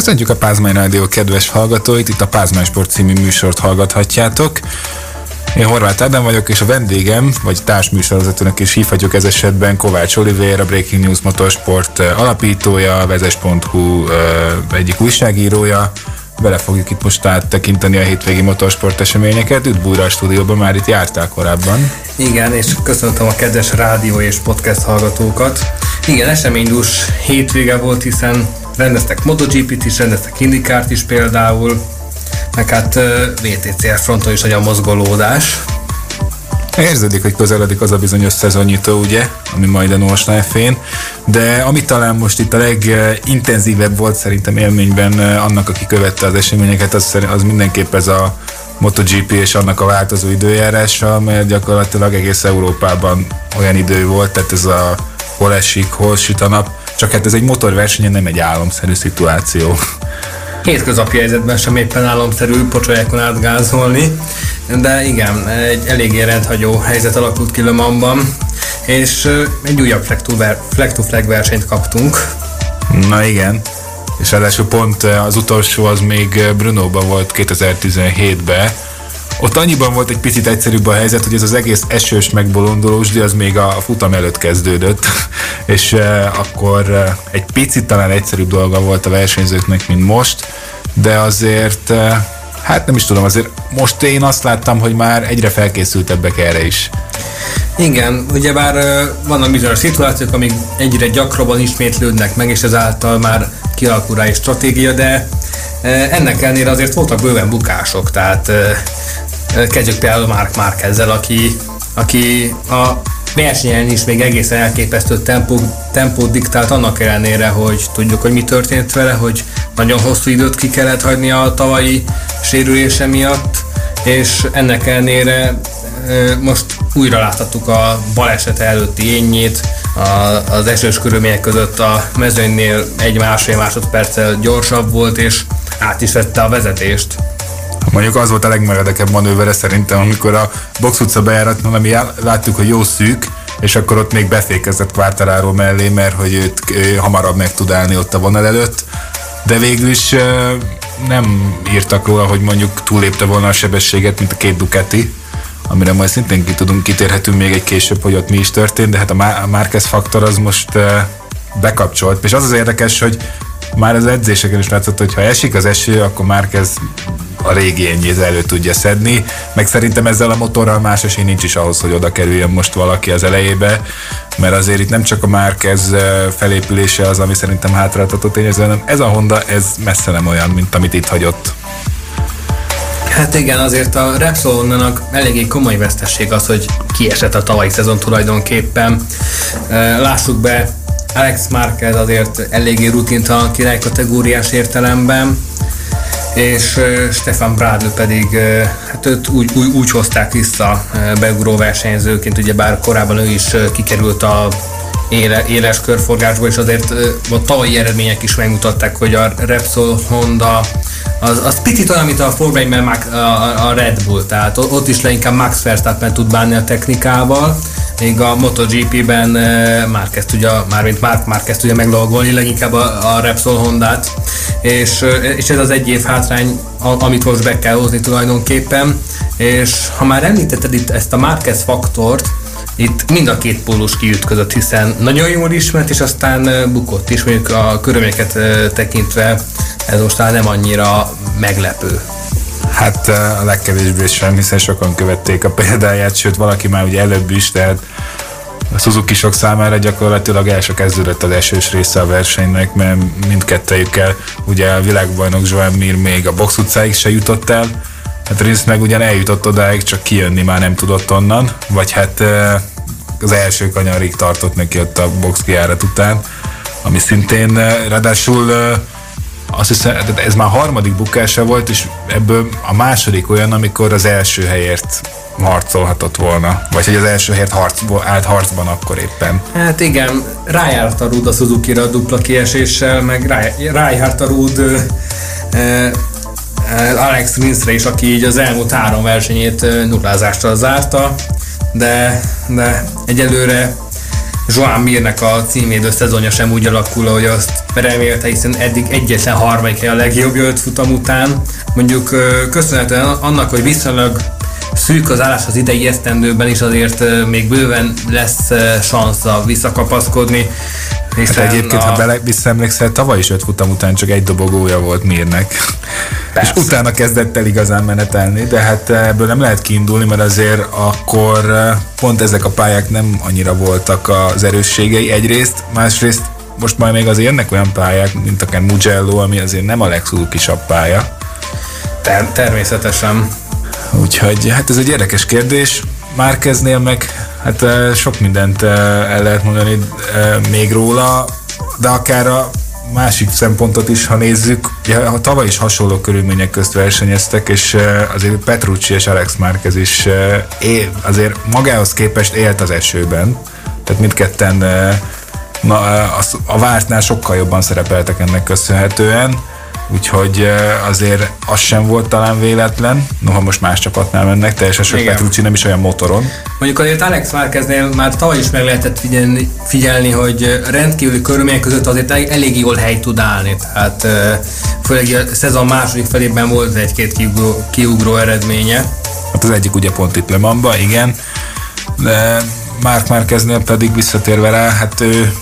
Köszöntjük a Pázmány Rádió kedves hallgatóit, itt a Pázmány Sport című műsort hallgathatjátok. Én Horváth Ádám vagyok, és a vendégem, vagy társműsorvezetőnek is hívhatjuk ez esetben Kovács Oliver, a Breaking News Motorsport alapítója, vezes.hu egyik újságírója. Bele fogjuk itt most áttekinteni a hétvégi motorsport eseményeket. Üdv újra a stúdióban, már itt jártál korábban. Igen, és köszöntöm a kedves rádió és podcast hallgatókat. Igen, eseménydús hétvége volt, hiszen rendeztek MotoGP-t is, rendeztek IndyCart is például, meg hát VTCR fronton is a mozgolódás. Érződik, hogy közeledik az a bizonyos szezonnyitó, ugye, ami majd a Norsna de ami talán most itt a legintenzívebb volt szerintem élményben annak, aki követte az eseményeket, az, az mindenképp ez a MotoGP és annak a változó időjárása, mert gyakorlatilag egész Európában olyan idő volt, tehát ez a hol esik, hol süt a nap, csak hát ez egy motorversenyen nem egy álomszerű szituáció. Hétköznapi helyzetben sem éppen álomszerű pocsolyákon átgázolni, de igen, egy eléggé rendhagyó helyzet alakult ki Le Mansban, és egy újabb flag to flag versenyt kaptunk. Na igen, és ráadásul pont az utolsó az még Brunóban volt 2017-ben, ott annyiban volt egy picit egyszerűbb a helyzet, hogy ez az egész esős megbolondolós, de az még a futam előtt kezdődött, és uh, akkor uh, egy picit talán egyszerűbb dolga volt a versenyzőknek, mint most, de azért, uh, hát nem is tudom, azért most én azt láttam, hogy már egyre felkészültebbek erre is. Igen, ugyebár vannak bizonyos szituációk, amik egyre gyakrabban ismétlődnek meg, és ezáltal már kialakul rá egy stratégia, de ennek ellenére azért voltak bőven bukások, tehát Kezdjük például Mark Marquezzel, aki, aki a versenyen is még egészen elképesztő tempó, tempót diktált annak ellenére, hogy tudjuk, hogy mi történt vele, hogy nagyon hosszú időt ki kellett hagyni a tavalyi sérülése miatt, és ennek ellenére most újra láthattuk a baleset előtti énjét, az esős körülmények között a mezőnynél egy másfél másodperccel gyorsabb volt, és át is vette a vezetést. Mondjuk az volt a legmeredekebb manővere szerintem, amikor a box utca bejáratnál, ami láttuk, hogy jó szűk, és akkor ott még befékezett Quartararo mellé, mert hogy őt hamarabb meg tud állni ott a vonal előtt. De végül is nem írtak róla, hogy mondjuk túlépte volna a sebességet, mint a két Ducati, amire majd szintén ki tudunk, kitérhetünk még egy később, hogy ott mi is történt, de hát a Márquez faktor az most bekapcsolt. És az az érdekes, hogy már az edzéseken is látszott, hogy ha esik az eső, akkor Márquez a régi ennyi elő tudja szedni, meg szerintem ezzel a motorral más esély nincs is ahhoz, hogy oda kerüljön most valaki az elejébe, mert azért itt nem csak a Márquez felépülése az, ami szerintem hátráltató tényező, hanem ez a Honda, ez messze nem olyan, mint amit itt hagyott. Hát igen, azért a Repsolonnak eléggé komoly vesztesség az, hogy kiesett a tavalyi szezon tulajdonképpen. Lássuk be, Alex Marquez azért eléggé rutintalan király kategóriás értelemben, és Stefan Bradl pedig, hát őt úgy, úgy, úgy hozták vissza beugró versenyzőként, ugye bár korábban ő is kikerült a éle, éles körforgásból, és azért a tavalyi eredmények is megmutatták, hogy a Repsol Honda az, az picit olyan, mint a Formula a, a Red Bull, tehát ott is leginkább Max Verstappen tud bánni a technikával, még a MotoGP-ben már kezd tudja, mármint Mark már kezd tudja meglogolni leginkább a, a Repsol Hondát, és, és ez az egy év hátrány, amit most be kell hozni tulajdonképpen, és ha már említetted itt ezt a Marquez faktort, itt mind a két pólus kiütközött, hiszen nagyon jól ismert, és aztán bukott is, mondjuk a körülményeket tekintve ez most nem annyira meglepő. Hát a legkevésbé sem, hiszen sokan követték a példáját, sőt valaki már ugye előbb is, tehát a suzuki sok számára gyakorlatilag első kezdődött az esős része a versenynek, mert mindkettejükkel ugye a világbajnok Joan Mir még a box utcáig se jutott el, hát részt meg ugyan eljutott odáig, csak kijönni már nem tudott onnan, vagy hát az első kanyarig tartott neki ott a box kiárat után, ami szintén ráadásul azt hiszem, ez már harmadik bukása volt, és ebből a második olyan, amikor az első helyért harcolhatott volna, vagy hogy az első helyért harc, állt harcban akkor éppen. Hát igen, rájárt a Rud a Suzuki-ra dupla kieséssel, meg rájárt a Rud Alex Rinsre is, aki így az elmúlt három versenyét nullázással zárta, de, de egyelőre Joan Mirnek a címédő szezonja sem úgy alakul, hogy azt remélte, hiszen eddig egyetlen harmadik a legjobb jött futam után. Mondjuk köszönhetően annak, hogy viszonylag szűk az állás az idei esztendőben is azért még bőven lesz szansza visszakapaszkodni. Hiszen hát egyébként, a... ha bele visszaemlékszel, tavaly is öt futam után csak egy dobogója volt Mirnek. Persze. És utána kezdett el igazán menetelni, de hát ebből nem lehet kiindulni, mert azért akkor pont ezek a pályák nem annyira voltak az erősségei egyrészt, másrészt most majd még azért jönnek olyan pályák, mint akár Mugello, ami azért nem a legszulkisabb pálya. Ter- természetesen. Úgyhogy hát ez egy érdekes kérdés. Márkeznél meg hát sok mindent el lehet mondani még róla, de akár a másik szempontot is, ha nézzük, ugye, ha tavaly is hasonló körülmények közt versenyeztek, és azért Petrucci és Alex Márquez is azért magához képest élt az esőben, tehát mindketten a vártnál sokkal jobban szerepeltek ennek köszönhetően úgyhogy azért az sem volt talán véletlen, noha most más csapatnál mennek, teljesen sok Petrucci nem is olyan motoron. Mondjuk azért Alex Márqueznél már tavaly is meg lehetett figyelni, figyelni hogy rendkívüli körülmények között azért elég jól hely tud állni, tehát főleg a szezon második felében volt egy-két kiugró, kiugró eredménye. Hát az egyik ugye pont itt Le Mans-ba, igen, de Márk Márkeznél pedig visszatérve rá, hát ő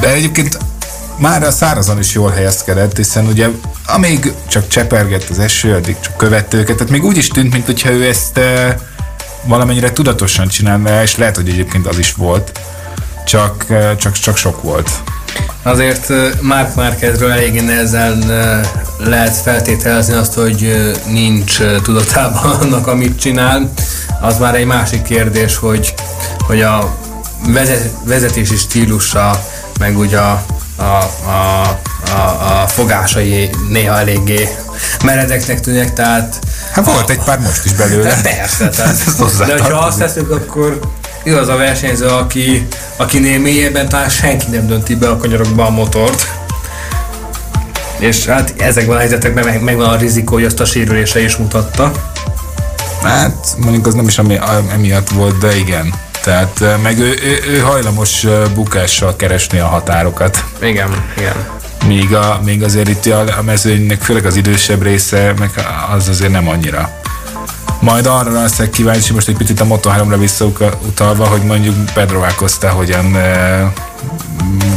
de egyébként már a szárazon is jól helyezkedett, hiszen ugye amíg csak csepergett az eső, addig csak követte őket, tehát még úgy is tűnt, mint hogyha ő ezt e, valamennyire tudatosan csinálna, és lehet, hogy egyébként az is volt, csak, e, csak, csak sok volt. Azért Mark Márkezről eléggé nehezen lehet feltételezni azt, hogy nincs tudatában annak, amit csinál. Az már egy másik kérdés, hogy, hogy a vezetési stílusa, meg ugye a, a, a, a, a fogásai néha eléggé meredeknek tűnnek, tehát... Hát volt a, egy pár most is belőle. Hát persze, tehát, de ha azt teszünk, akkor igaz a versenyző, aki, akinél mélyebben talán senki nem dönti be a kanyarokba a motort. És hát ezekben a helyzetekben meg, megvan a rizikó, hogy azt a sérülése is mutatta. Hát mondjuk az nem is ami, emiatt volt, de igen. Tehát meg ő, ő, ő hajlamos bukással keresni a határokat. Igen, igen. Míg, a, még azért itt a, a mezőnynek, főleg az idősebb része, meg az azért nem annyira. Majd arra leszek kíváncsi, most egy picit a Moto3-ra visszautalva, hogy mondjuk Pedro Acosta hogyan e,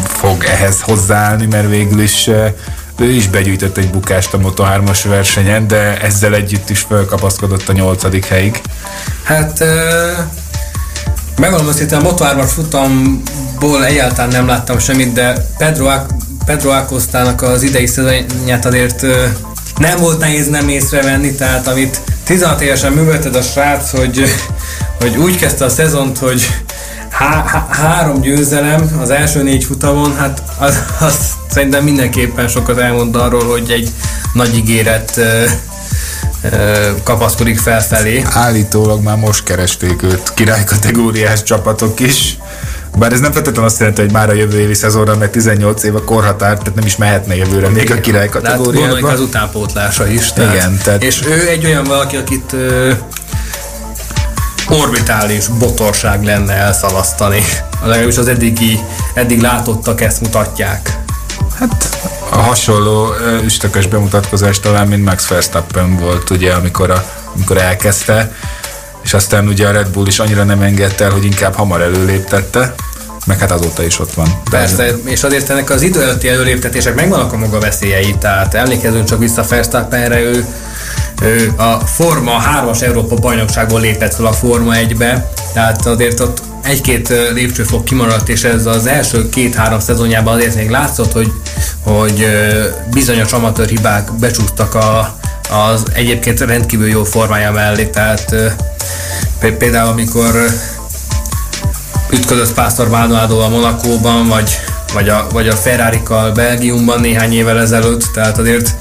fog ehhez hozzáállni, mert végül is e, ő is begyűjtött egy bukást a Moto3-as versenyen, de ezzel együtt is felkapaszkodott a nyolcadik helyig. Hát e, Megmondom őszintén, a Moto3-as futamból egyáltalán nem láttam semmit, de Pedro, Pedro Acosta-nak az idei szezonját azért nem volt nehéz nem észrevenni, tehát amit 16 évesen művelted a srác, hogy, hogy úgy kezdte a szezont, hogy há, há, három győzelem az első négy futamon, hát az, az szerintem mindenképpen sokat elmond arról, hogy egy nagy ígéret kapaszkodik felfelé. Állítólag már most keresték őt királykategóriás csapatok is. Bár ez nem feltétlenül azt jelenti, hogy már a jövő évi szezonra, mert 18 év a korhatár, tehát nem is mehetne jövőre még Igen. a király kategóriába. Tehát az utánpótlása is. Tehát, Igen, tehát... És ő egy olyan valaki, akit ö, orbitális botorság lenne elszalasztani. Legalábbis az eddigi, eddig látottak ezt mutatják. Hát hasonló üstökös bemutatkozás talán, mint Max Verstappen volt, ugye, amikor, a, amikor elkezdte, és aztán ugye a Red Bull is annyira nem engedte el, hogy inkább hamar előléptette, meg hát azóta is ott van. Persze, és azért ennek az idő előtti előléptetések megvannak a maga veszélyei, tehát emlékezünk csak vissza Verstappenre, ő, ő a Forma 3-as Európa bajnokságból lépett fel a Forma 1-be, tehát azért ott egy-két lépcsőfok kimaradt, és ez az első két-három szezonjában azért még látszott, hogy, hogy bizonyos amatőr hibák becsúsztak a, az egyébként rendkívül jó formája mellé, tehát például amikor ütközött Pásztor Maldonado a Monakóban, vagy, vagy a, vagy a Ferrari-kal Belgiumban néhány évvel ezelőtt, tehát azért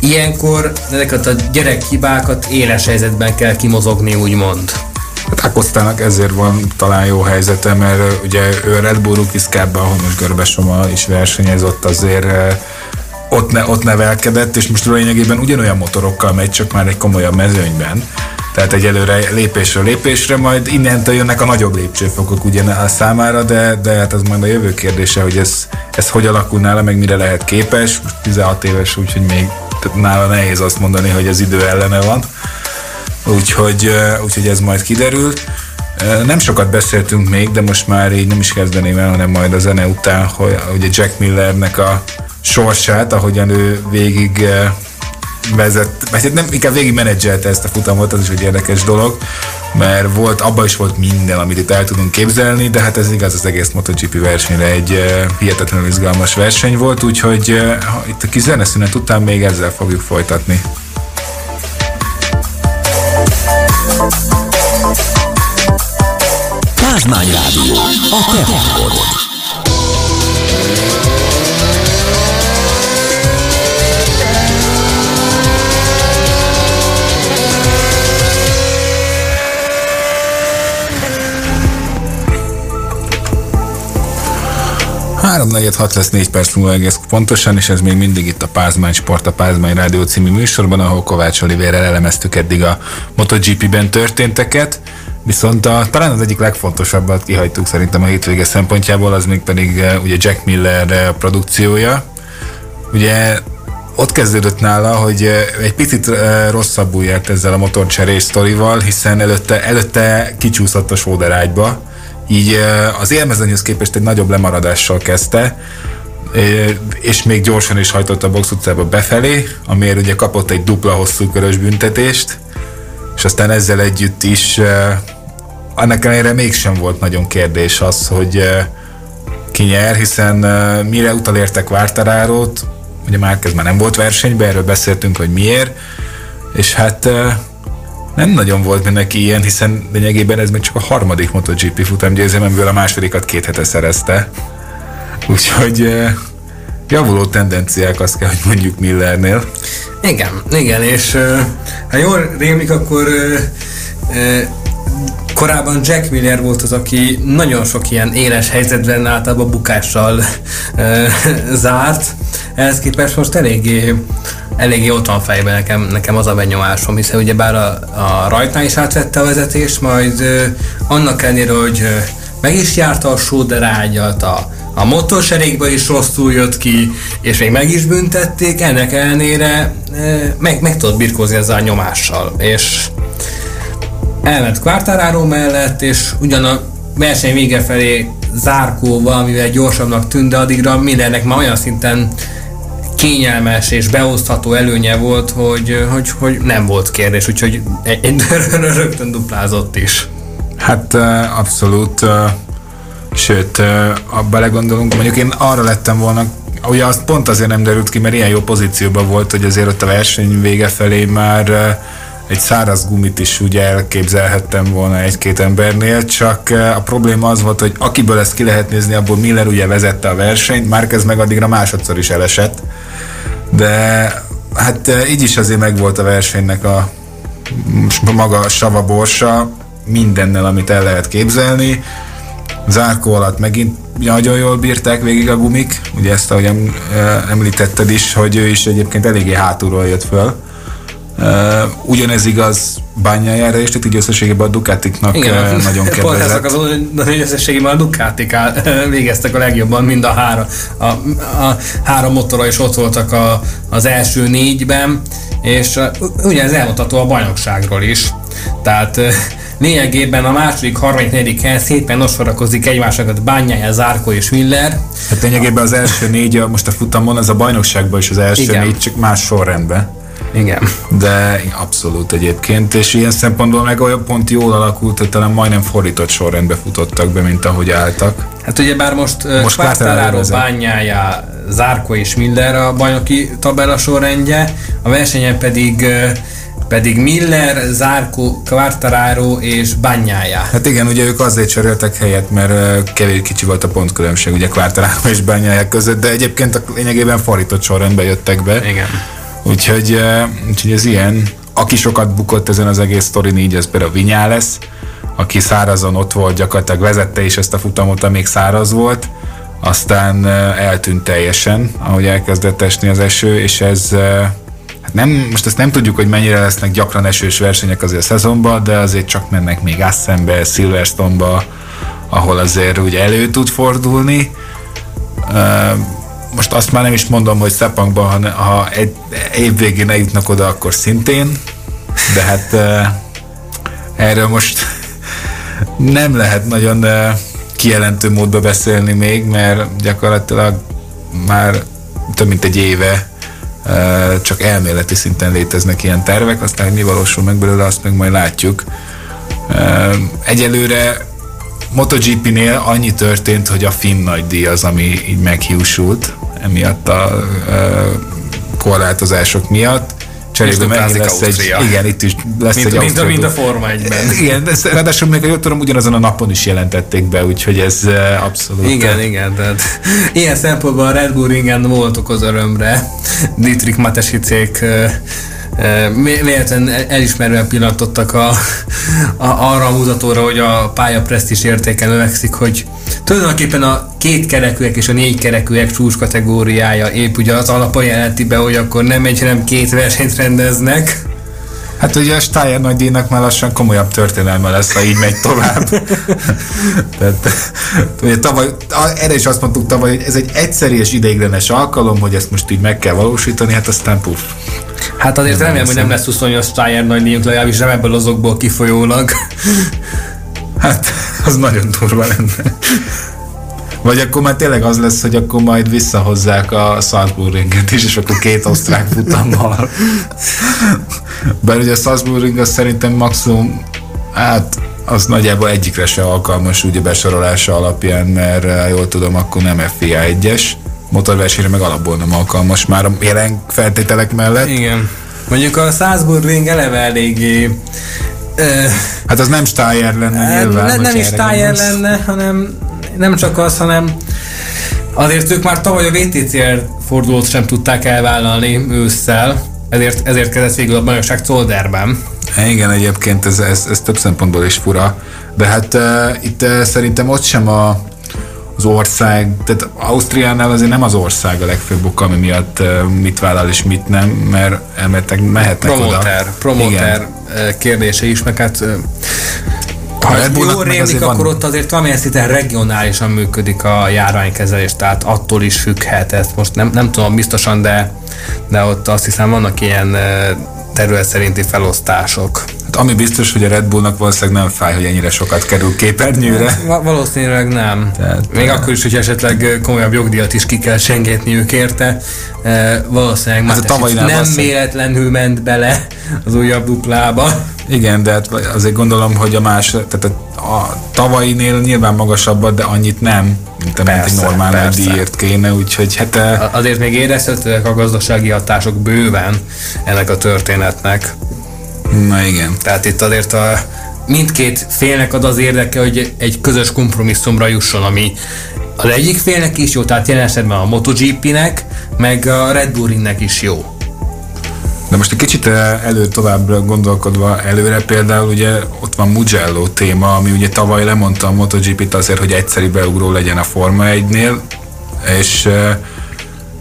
ilyenkor ezeket a gyerekhibákat éles helyzetben kell kimozogni, úgymond. Hát Akosztának ezért van talán jó helyzete, mert ugye ő Red Bull Rukiszkában, ahol most Görbesoma is versenyezett, azért ott, ne, ott nevelkedett, és most lényegében ugyanolyan motorokkal megy, csak már egy komolyabb mezőnyben. Tehát egyelőre lépésről lépésre, majd innentől jönnek a nagyobb lépcsőfokok ugyan a számára, de, de hát az majd a jövő kérdése, hogy ez, ez hogy alakul nála, meg mire lehet képes. Most 16 éves, úgyhogy még nála nehéz azt mondani, hogy az idő ellene van. Úgyhogy, úgyhogy ez majd kiderül. Nem sokat beszéltünk még, de most már így nem is kezdeném el, hanem majd a zene után, hogy ugye Jack Millernek a sorsát, ahogyan ő végig vezet, vagy hát nem, inkább végig menedzselte ezt a futamot, az is egy érdekes dolog, mert volt, abban is volt minden, amit itt el tudunk képzelni, de hát ez igaz az egész MotoGP versenyre egy hihetetlenül izgalmas verseny volt, úgyhogy uh, itt a kis zeneszünet után még ezzel fogjuk folytatni. Pázmány Rádió, a te hangod. Hat lesz 4 perc múlva egész pontosan, és ez még mindig itt a Pázmány Sport, a Pázmány Rádió című műsorban, ahol Kovács Olivérrel elemeztük eddig a MotoGP-ben történteket. Viszont a, talán az egyik legfontosabbat kihagytuk szerintem a hétvége szempontjából, az még pedig uh, ugye Jack Miller uh, produkciója. Ugye ott kezdődött nála, hogy uh, egy picit rosszabbul járt ezzel a motorcserés sztorival, hiszen előtte, előtte kicsúszott a sóderágyba, így az élmezőnyhöz képest egy nagyobb lemaradással kezdte, és még gyorsan is hajtott a box utcába befelé, amiért ugye kapott egy dupla hosszú körös büntetést, és aztán ezzel együtt is annak ellenére mégsem volt nagyon kérdés az, hogy ki nyer, hiszen mire utalértek Vártarárót, ugye már ez már nem volt versenyben, erről beszéltünk, hogy miért, és hát nem nagyon volt mindenki ilyen, hiszen lényegében ez még csak a harmadik MotoGP futamgyőzelmemből a másodikat két hete szerezte. Úgyhogy javuló tendenciák, azt kell, hogy mondjuk Millernél. Igen, igen, és ha jól rémlik, akkor korábban Jack Miller volt az, aki nagyon sok ilyen éles helyzetben általában bukással zárt. Ehhez képest most eléggé eléggé ott van fejben nekem, nekem az a benyomásom, hiszen ugye bár a, a rajtnál is átvette a vezetés, majd ö, annak ellenére, hogy ö, meg is járta a sóder ágyat, a, a motorserékbe is rosszul jött ki, és még meg is büntették, ennek ellenére ö, meg, meg tudott birkózni ezzel a nyomással, és elment Quartararo mellett, és ugyan a verseny vége felé zárkóval, amivel gyorsabbnak tűnt, de addigra mindennek már olyan szinten kényelmes és beosztható előnye volt, hogy, hogy, hogy nem volt kérdés, úgyhogy egy, rögtön duplázott is. Hát abszolút, sőt, abba belegondolunk, mondjuk én arra lettem volna, ugye azt pont azért nem derült ki, mert ilyen jó pozícióban volt, hogy azért ott a verseny vége felé már egy száraz gumit is ugye elképzelhettem volna egy-két embernél, csak a probléma az volt, hogy akiből ezt ki lehet nézni, abból Miller ugye vezette a versenyt, Márquez meg addigra másodszor is elesett, de hát eh, így is azért megvolt a versenynek a maga a sava borsa, mindennel, amit el lehet képzelni. Zárkó alatt megint nagyon jól bírták végig a gumik, ugye ezt ahogy eh, említetted is, hogy ő is egyébként eléggé hátulról jött föl Uh, ugyanez igaz bányájára is, tehát így összességében a Ducatiknak Igen, uh, nagyon kedvezett. Pont az, hogy összességében a Ducatik végeztek a legjobban, mind a három, a, a három motora is ott voltak a, az első négyben, és ugyanez elmondható a bajnokságról is. Tehát uh, lényegében a második, harmadik, negyedik hely szépen osorakozik egymásokat Bányája, Zárko és Miller. Hát lényegében az első négy, most a futamon, ez a bajnokságban is az első Igen. négy, csak más sorrendben. Igen. De abszolút egyébként, és ilyen szempontból meg olyan pont jól alakult, hogy talán majdnem fordított sorrendbe futottak be, mint ahogy álltak. Hát ugye bár most, most Quartararo, Bányája, Zárko és Miller a bajnoki tabella sorrendje, a versenyen pedig pedig Miller, Zárko, Quartararo és Bányája. Hát igen, ugye ők azért cseréltek helyet, mert kevés kicsi volt a pontkülönbség ugye Quartararo és Bányája között, de egyébként a lényegében fordított sorrendbe jöttek be. Igen. Úgyhogy, úgyhogy ez ilyen. Aki sokat bukott ezen az egész sztorin, így ez például Vinyá lesz, aki szárazon ott volt, gyakorlatilag vezette is ezt a futamot, amíg száraz volt, aztán eltűnt teljesen, ahogy elkezdett esni az eső, és ez hát nem, most ezt nem tudjuk, hogy mennyire lesznek gyakran esős versenyek azért a szezonban, de azért csak mennek még Assenbe, Silverstone-ba, ahol azért ugye elő tud fordulni. Most azt már nem is mondom, hogy Szepangban, ha, ha egy év végén ne jutnak oda, akkor szintén, de hát erről most nem lehet nagyon kijelentő módba beszélni még, mert gyakorlatilag már több mint egy éve csak elméleti szinten léteznek ilyen tervek, aztán hogy mi valósul meg belőle, azt meg majd látjuk. Egyelőre MotoGP-nél annyi történt, hogy a finn díj az, ami így meghiúsult emiatt a korlátozások miatt cserébe megint lesz Ausztria. egy, igen, itt is lesz mint, egy mint, a, mint a Forma 1-ben. Igen, de ráadásul még, jól tudom, ugyanazon a napon is jelentették be, úgyhogy ez abszolút... Igen, igen, tehát ilyen szempontból a Red Bull ringen voltok az örömre. Dietrich Matesicék véletlen elismerően pillantottak a, a, arra a mutatóra, hogy a pálya presztis értéke növekszik, hogy tulajdonképpen a két kerekűek és a négy kerekűek csúcs kategóriája épp ugye az alapa jelenti be, hogy akkor nem egy, hanem két versenyt rendeznek. Hát ugye a Steyer nagy díjnak már lassan komolyabb történelme lesz, ha így megy tovább. Tehát, ugye tavaly, erre is azt mondtuk tavaly, hogy ez egy egyszerű és ideiglenes alkalom, hogy ezt most így meg kell valósítani, hát aztán puff. Hát azért nem remélem, hogy nem lesz 28 Steyer nagy díjunk, legalábbis nem ebből azokból kifolyólag. Hát, az nagyon durva lenne. Vagy akkor már tényleg az lesz, hogy akkor majd visszahozzák a Salzburg-ringet is, és akkor két osztrák futammal. Bár ugye a Salzburg az szerintem maximum, hát az nagyjából egyikre se alkalmas ugye besorolása alapján, mert jól tudom, akkor nem FIA 1-es, motorversenyre meg alapból nem alkalmas már a jelen feltételek mellett. Igen. Mondjuk a Salzburg ring eleve eléggé Hát az nem Steyer lenne nyilván. Ne, nem is Steyer lenne, hanem nem csak az, hanem azért ők már tavaly a VTC fordulót sem tudták elvállalni ősszel, ezért, ezért kezdett végül a bajnokság Zolderben. Igen, egyébként ez, ez, ez több szempontból is fura, de hát uh, itt uh, szerintem ott sem a, az ország, tehát Ausztriánál azért nem az ország a legfőbb oka, ami miatt mit vállal és mit nem, mert elmetek, mehetnek promoter, oda. Promoter Igen. kérdése is, meg hát ha ez jól rémlik, akkor van... ott azért valamilyen szinten regionálisan működik a járványkezelés, tehát attól is függhet. Ezt most nem, nem tudom biztosan, de, de ott azt hiszem vannak ilyen terület szerinti felosztások. Hát ami biztos, hogy a Red Bullnak valószínűleg nem fáj, hogy ennyire sokat kerül képernyőre. Hát, valószínűleg nem. Tehát, Még akkor is, hogy esetleg komolyabb jogdíjat is ki kell ők érte. E, valószínűleg hát a nem valószínűleg. véletlenül ment bele az újabb duplába. Igen, de hát azért gondolom, hogy a más, tehát a, a tavalyinél nyilván magasabbat, de annyit nem, mint a egy normál díjért kéne, úgyhogy hát... Azért még érezhetőek a gazdasági hatások bőven ennek a történetnek. Na igen. Tehát itt azért a mindkét félnek ad az érdeke, hogy egy közös kompromisszumra jusson, ami az egyik félnek is jó, tehát jelen esetben a MotoGP-nek, meg a Red Bull-nek is jó. De most egy kicsit eh, elő tovább gondolkodva előre például ugye ott van Mugello téma, ami ugye tavaly lemondta a MotoGP-t azért, hogy egyszeri beugró legyen a Forma 1-nél, és uh,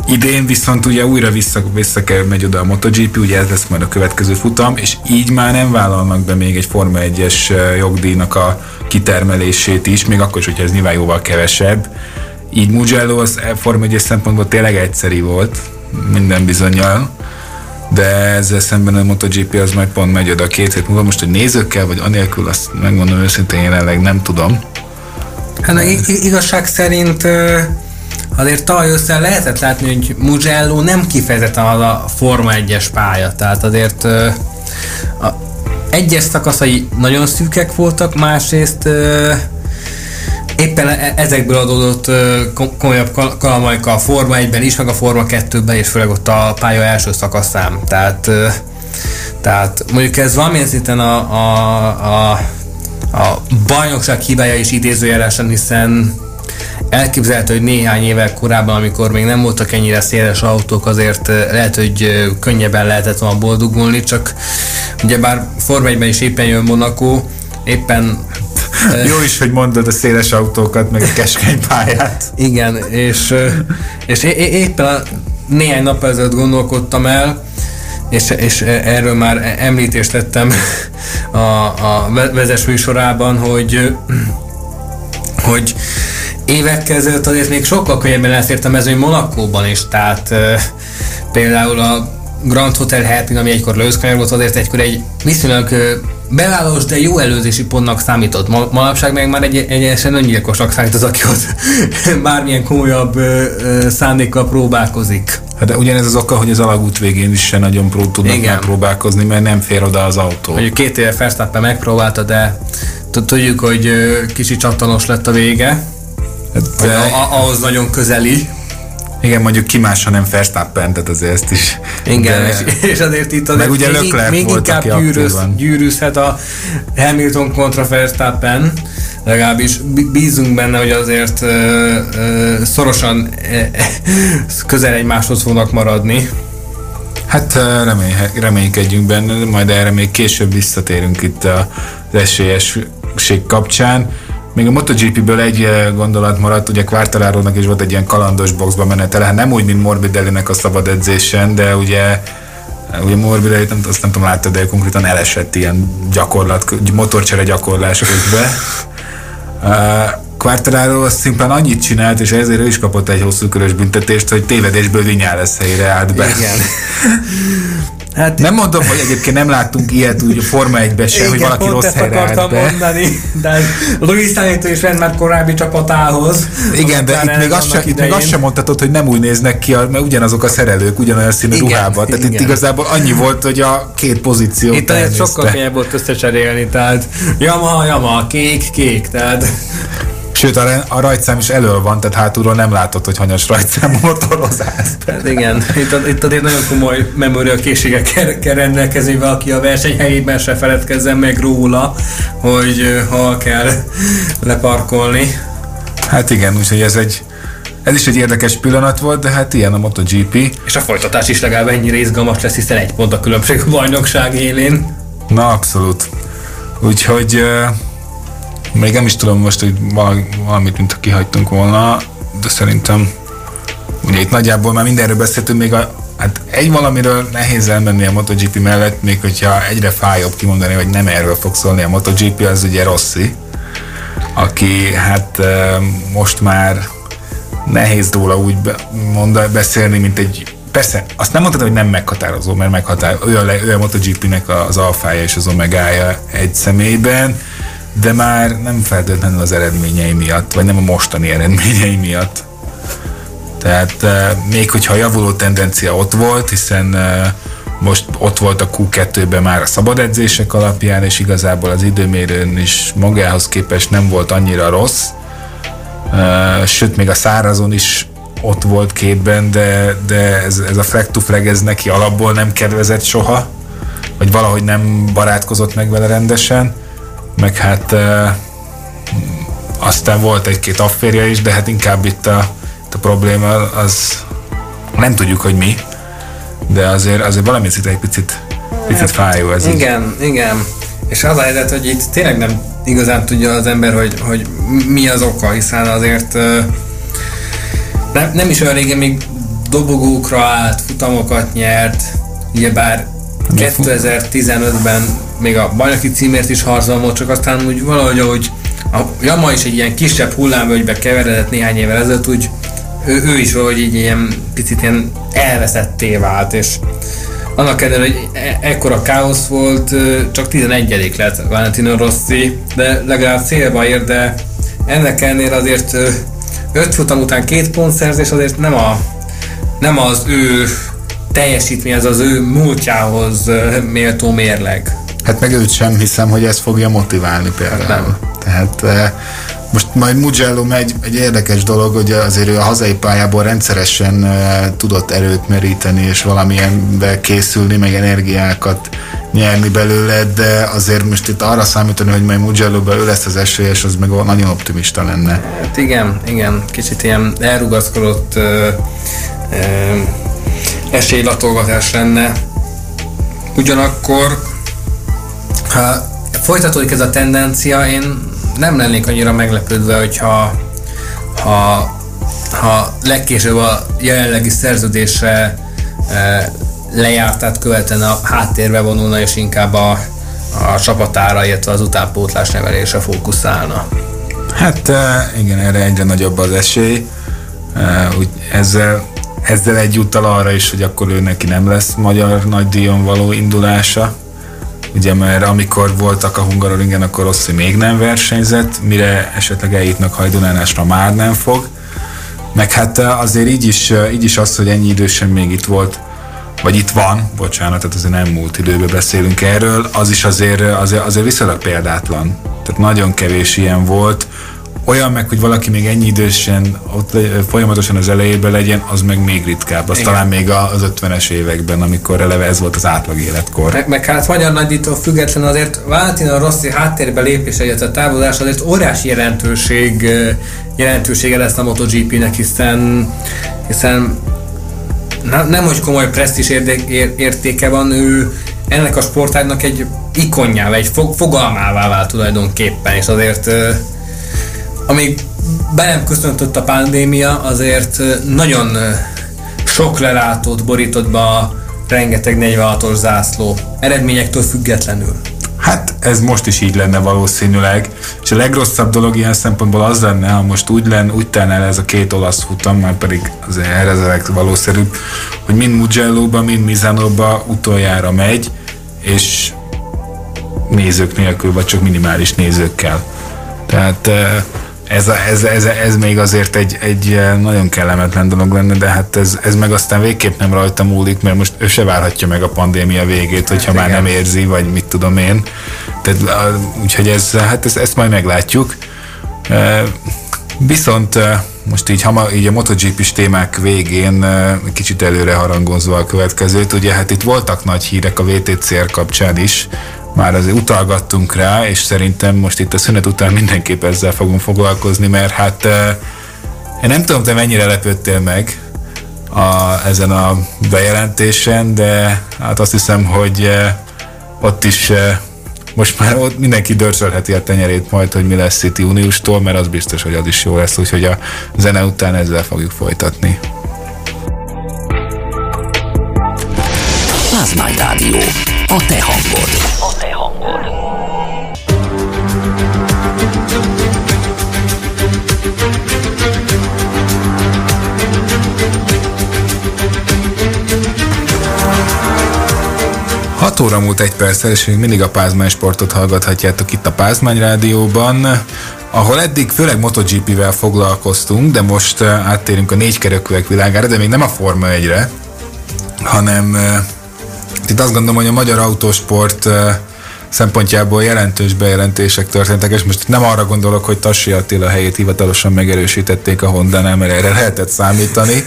idén viszont ugye újra vissza, vissza kell megy oda a MotoGP, ugye ez lesz majd a következő futam, és így már nem vállalnak be még egy Forma 1-es uh, jogdíjnak a kitermelését is, még akkor is, hogyha ez nyilván jóval kevesebb. Így Mugello az Forma 1 szempontból tényleg egyszeri volt, minden bizonyal de ezzel szemben a MotoGP az majd pont megy oda két hét múlva. Most, hogy nézőkkel, vagy anélkül, azt megmondom őszintén jelenleg nem tudom. Hát igazság szerint azért tavaly össze lehetett látni, hogy Mugello nem kifejezetten az a Forma 1-es pálya, tehát azért a egyes szakaszai nagyon szűkek voltak, másrészt éppen e- ezekből adódott komolyabb kalamajka a Forma 1-ben is, meg a Forma 2-ben, és főleg ott a pálya első szakaszám. Tehát, tehát mondjuk ez valamilyen szinten a, a, a, a bajnokság hibája is idézőjelesen, hiszen elképzelhető, hogy néhány évvel korábban, amikor még nem voltak ennyire széles autók, azért lehet, hogy könnyebben lehetett volna boldogulni, csak ugyebár Forma 1-ben is éppen jön Monaco, éppen jó is, hogy mondod a széles autókat, meg a keskeny pályát. Igen, és, és éppen a néhány nap ezelőtt gondolkodtam el, és, és erről már említést tettem a, a vezes műsorában, hogy hogy évekkel ezelőtt azért még sokkal könnyebben elfért a mezőny Monakóban is, tehát például a Grand Hotel Happy, ami egykor lőszkanyar volt, azért egykor egy viszonylag bevállalós, de jó előzési pontnak számított. Ma, manapság meg már egy, egyesen öngyilkosnak számított, aki ott bármilyen komolyabb ö, ö, szándékkal próbálkozik. Hát de ugyanez az oka, hogy az alagút végén is se nagyon prób tudnak Igen. próbálkozni, mert nem fér oda az autó. Mondjuk két éve Verstappen megpróbálta, de tudjuk, hogy kicsi csattanos lett a vége. De... ahhoz nagyon közeli. Igen, mondjuk ki másra nem Verstappen, tehát azért ezt is. Igen, de... és, és azért itt azért Meg ugye még, még volt, inkább gyűrűz, gyűrűzhet a Hamilton kontra Verstappen, legalábbis bízunk benne, hogy azért ö, ö, szorosan ö, közel egymáshoz fognak maradni. Hát remény, reménykedjünk benne, majd erre még később visszatérünk itt az esélyesség kapcsán. Még a MotoGP-ből egy gondolat maradt, ugye Quartararónak is volt egy ilyen kalandos boxba menetele, hát nem úgy, mint Morbidellinek a szabad edzésen, de ugye ugye Morbidelli, nem, azt nem tudom, láttad, de konkrétan elesett ilyen gyakorlat, motorcsere gyakorlás közben. Quartararo szimplán annyit csinált, és ezért ő is kapott egy hosszú körös büntetést, hogy tévedésből Vinyales helyre állt be. Igen. Hát, nem mondom, hogy egyébként nem láttunk ilyet úgy a Forma 1 sem, hogy valaki rossz helyre állt be. mondani, de Luis Hamilton is ment már korábbi csapatához. Igen, de itt még, azt sem, itt még azt sem mondhatod, hogy nem úgy néznek ki, mert ugyanazok a szerelők, ugyanolyan színű igen, ruhában. Tehát igen. itt igazából annyi volt, hogy a két pozíció. Itt sokkal könnyebb volt összecserélni, tehát jama, jama, kék, kék, tehát Sőt, a, a rajtszám is elől van, tehát hátulról nem látod, hogy hanyas rajtszám motorozás. Hát igen, itt, itt azért nagyon komoly memória készségek kell rendelkezni aki a verseny helyében se feledkezzen meg róla, hogy ha kell leparkolni. Hát igen, úgyhogy ez egy ez is egy érdekes pillanat volt, de hát ilyen a MotoGP. És a folytatás is legalább ennyire izgalmas lesz, hiszen egy pont a különbség a bajnokság élén. Na, abszolút. Úgyhogy uh, még nem is tudom most, hogy valamit, mint kihagytunk volna, de szerintem ugye itt nagyjából már mindenről beszéltünk, még a, hát egy valamiről nehéz elmenni a MotoGP mellett, még hogyha egyre fájóbb kimondani, hogy nem erről fog szólni a MotoGP, az ugye Rossi, aki hát most már nehéz róla úgy mondani, beszélni, mint egy Persze, azt nem mondtad, hogy nem meghatározó, mert meghatározó. Ő a, ő a MotoGP-nek az alfája és az omegája egy személyben, de már nem feltétlenül az eredményei miatt, vagy nem a mostani eredményei miatt. Tehát eh, még hogyha javuló tendencia ott volt, hiszen eh, most ott volt a Q2-ben már a szabad edzések alapján, és igazából az időmérőn is magához képest nem volt annyira rossz. Eh, sőt, még a szárazon is ott volt képben, de, de ez, ez a flag to flag, ez neki alapból nem kedvezett soha, vagy valahogy nem barátkozott meg vele rendesen meg hát e, aztán volt egy-két afférja is, de hát inkább itt a, itt a probléma az nem tudjuk, hogy mi, de azért, azért valami szinte egy picit, picit hát, fájó ez. Igen, így. igen. És az a helyzet, hogy itt tényleg nem igazán tudja az ember, hogy, hogy mi az oka, hiszen azért nem, nem is olyan régen még dobogókra állt, futamokat nyert, ugyebár 2015-ben még a bajnoki címért is volt, csak aztán úgy valahogy, hogy a Yama is egy ilyen kisebb hullámvölgybe keveredett néhány évvel ezelőtt, úgy ő, ő is valahogy így ilyen picit ilyen elveszetté vált, és annak ellenére, hogy e- ekkora káosz volt, csak 11 lett Valentino Rossi, de legalább célba ér, de ennek ellenére azért 5 futam után két pontszerzés azért nem, a, nem az ő teljesítmény, az az ő múltjához méltó mérleg. Hát meg őt sem hiszem, hogy ez fogja motiválni például. Nem. Tehát most majd Mugello megy egy érdekes dolog, hogy azért ő a hazai pályából rendszeresen tudott erőt meríteni, és valamilyenbe készülni, meg energiákat nyerni belőle, de azért most itt arra számítani, hogy majd mugello ő lesz az esélyes, az meg nagyon optimista lenne. Hát igen, igen, kicsit ilyen elrugaszkodott ö, ö, esélylatolgatás lenne. Ugyanakkor, ha folytatódik ez a tendencia, én nem lennék annyira meglepődve, hogyha ha, ha legkésőbb a jelenlegi szerződésre e, lejártát követően a háttérbe vonulna, és inkább a, a csapatára, illetve az utánpótlás nevelésre fókuszálna. Hát igen, erre egyre nagyobb az esély. Úgy ezzel, ezzel egyúttal arra is, hogy akkor ő neki nem lesz magyar nagydíjon való indulása. Ugye, mert amikor voltak a Hungaroringen, akkor Rossi még nem versenyzett, mire esetleg eljutnak hajdonálásra már nem fog. Meg hát azért így is, így is az, hogy ennyi idősen még itt volt vagy itt van, bocsánat, tehát azért nem múlt időben beszélünk erről, az is azért, azért, azért viszonylag példátlan. Tehát nagyon kevés ilyen volt. Olyan meg, hogy valaki még ennyi idősen ott folyamatosan az elejében legyen, az meg még ritkább. Az Igen. talán még az 50-es években, amikor eleve ez volt az átlag életkor. Meg, meg hát magyar nagydító független azért Valentina Rossi háttérbe lépés egyet a távozás azért óriási jelentőség, jelentősége lesz a MotoGP-nek, hiszen, hiszen nem, hogy komoly presztis értéke van, ő ennek a sportágnak egy ikonjává, egy fogalmává vált tulajdonképpen, és azért amíg be nem köszöntött a pandémia, azért nagyon sok lelátót borított be a rengeteg 46-os zászló, eredményektől függetlenül. Hát ez most is így lenne valószínűleg, és a legrosszabb dolog ilyen szempontból az lenne, ha most úgy lenne, úgy tenne el ez a két olasz futam, már pedig az erre ez a legvalószerűbb, hogy mind Mugello-ba, mind Mizanóba utoljára megy, és nézők nélkül, vagy csak minimális nézőkkel. Tehát eh, ez, ez, ez, ez még azért egy, egy eh, nagyon kellemetlen dolog lenne, de hát ez, ez meg aztán végképp nem rajta múlik, mert most ő se várhatja meg a pandémia végét, hogyha hát, már igen. nem érzi, vagy mit tudom én. Tehát, úgyhogy ez, hát ez, ezt majd meglátjuk. Eh, viszont eh, most így, hama, így a MotoGP-s témák végén kicsit előre harangozva a következőt, ugye hát itt voltak nagy hírek a VTCR kapcsán is, már azért utalgattunk rá, és szerintem most itt a szünet után mindenképp ezzel fogunk foglalkozni, mert hát én nem tudom, te mennyire lepődtél meg a, ezen a bejelentésen, de hát azt hiszem, hogy ott is most már ott mindenki dörcsölheti a tenyerét majd, hogy mi lesz itt júniustól, mert az biztos, hogy az is jó lesz, úgyhogy a zene után ezzel fogjuk folytatni. Plasma Rádió. A te hangod. A te hangod. Hat óra múlt egy perccel, és még mindig a Pázmány sportot hallgathatjátok itt a Pázmány Rádióban, ahol eddig főleg MotoGP-vel foglalkoztunk, de most eh, áttérünk a négykerekűek világára, de még nem a Forma 1-re, hanem eh, itt azt gondolom, hogy a magyar autósport szempontjából jelentős bejelentések történtek, és most nem arra gondolok, hogy Tassi Attila helyét hivatalosan megerősítették a Honda-nál, mert erre lehetett számítani.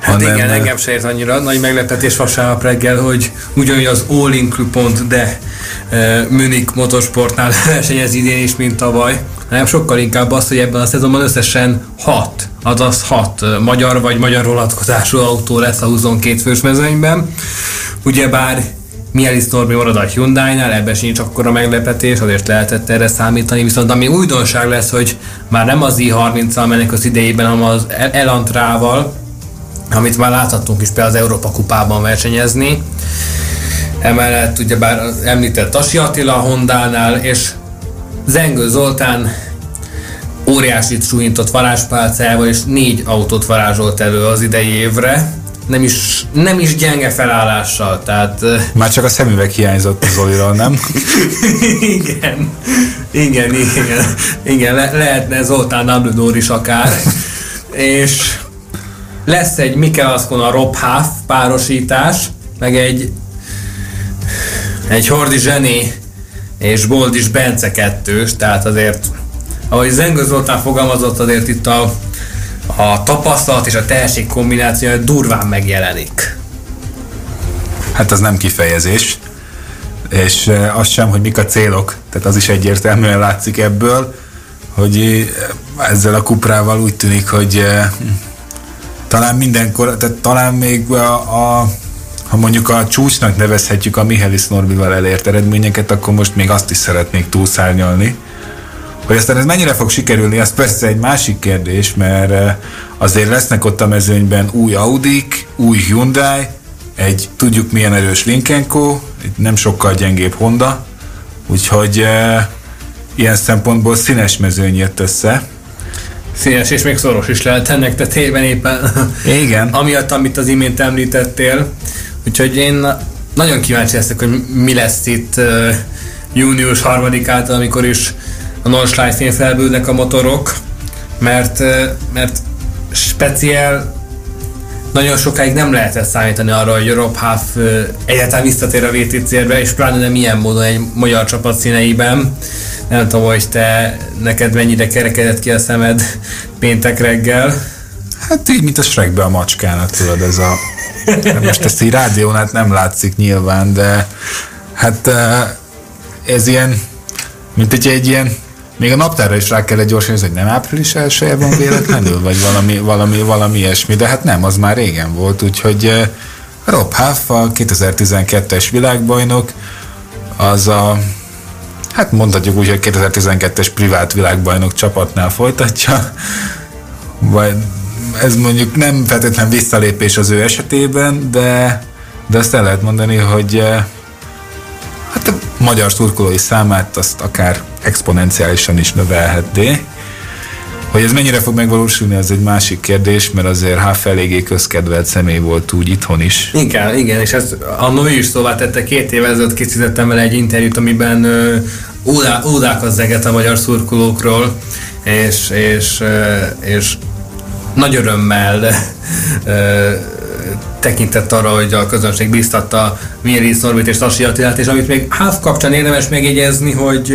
Hát hanem... igen, engem se ért annyira nagy meglepetés vasárnap reggel, hogy ugyanúgy az All Inclu de e, Munich motorsportnál versenyez idén is, mint tavaly, hanem sokkal inkább az, hogy ebben a szezonban összesen hat, azaz hat magyar vagy magyar vonatkozású autó lesz a 22 fős mezőnyben. Ugyebár Mielis Norbi marad a Hyundai-nál, ebben sincs akkora meglepetés, azért lehetett erre számítani, viszont ami újdonság lesz, hogy már nem az i30-al mennek az idejében, hanem az Elantrával, amit már láthattunk is például az Európa kupában versenyezni. Emellett ugyebár említett Tasi Attila a és Zengő Zoltán óriásit súlyintott varázspálcával, és négy autót varázsolt elő az idei évre. Nem is, nem is gyenge felállással, tehát... Már csak a szemüveg hiányzott Zoliról, nem? igen, igen, igen, igen, le, lehetne Zoltán Abdudor is akár, és lesz egy Mikel Aszkona Rob Huff párosítás, meg egy egy Hordi Zseni és Boldis Bence kettős, tehát azért ahogy Zengő Zoltán fogalmazott, azért itt a a tapasztalat és a tehetség kombinációja durván megjelenik. Hát az nem kifejezés, és az sem, hogy mik a célok, tehát az is egyértelműen látszik ebből, hogy ezzel a kuprával úgy tűnik, hogy talán mindenkor, tehát talán még a, a ha mondjuk a csúcsnak nevezhetjük a Mihelis Norbival elért eredményeket, akkor most még azt is szeretnék túlszárnyalni. Hogy aztán ez mennyire fog sikerülni, az persze egy másik kérdés, mert azért lesznek ott a mezőnyben új Audi, új Hyundai, egy tudjuk milyen erős Linkenko, egy nem sokkal gyengébb Honda, úgyhogy e, ilyen szempontból színes mezőny jött össze. Színes és még szoros is lehet ennek tetében éppen. Igen. Amiatt, amit az imént említettél. Úgyhogy én nagyon kíváncsi leszek, hogy mi lesz itt uh, június harmadikától, amikor is a Nordschleife-én felbűlnek a motorok, mert, uh, mert speciál nagyon sokáig nem lehetett számítani arra, hogy Rob Huff egyáltalán visszatér a VTC-re, és pláne nem ilyen módon egy magyar csapat színeiben. Nem tudom, hogy te, neked mennyire kerekedett ki a szemed péntek reggel. Hát így, mint a Shrekbe a macskának, tudod, ez a most ezt így rádión hát nem látszik nyilván, de hát ez ilyen, mint egy, egy ilyen még a naptárra is rá kellett gyorsan, hogy nem április elsője van véletlenül, vagy valami, valami, valami ilyesmi, de hát nem, az már régen volt, úgyhogy Rob Huff, a 2012-es világbajnok, az a hát mondhatjuk úgy, hogy 2012-es privát világbajnok csapatnál folytatja, vagy ez mondjuk nem feltétlen visszalépés az ő esetében, de, de azt el lehet mondani, hogy eh, hát a magyar szurkolói számát azt akár exponenciálisan is növelhetné. Hogy ez mennyire fog megvalósulni, az egy másik kérdés, mert azért Háf eléggé közkedvelt személy volt úgy itthon is. Igen, igen, és ez a is szóvá tette, két évvel ezelőtt készítettem vele egy interjút, amiben ódá, ódákat zeget a magyar szurkolókról, és, és, és nagy örömmel tekintett arra, hogy a közönség biztatta Miris Norbit és Tassi Attilát, és amit még Háv kapcsán érdemes megjegyezni, hogy,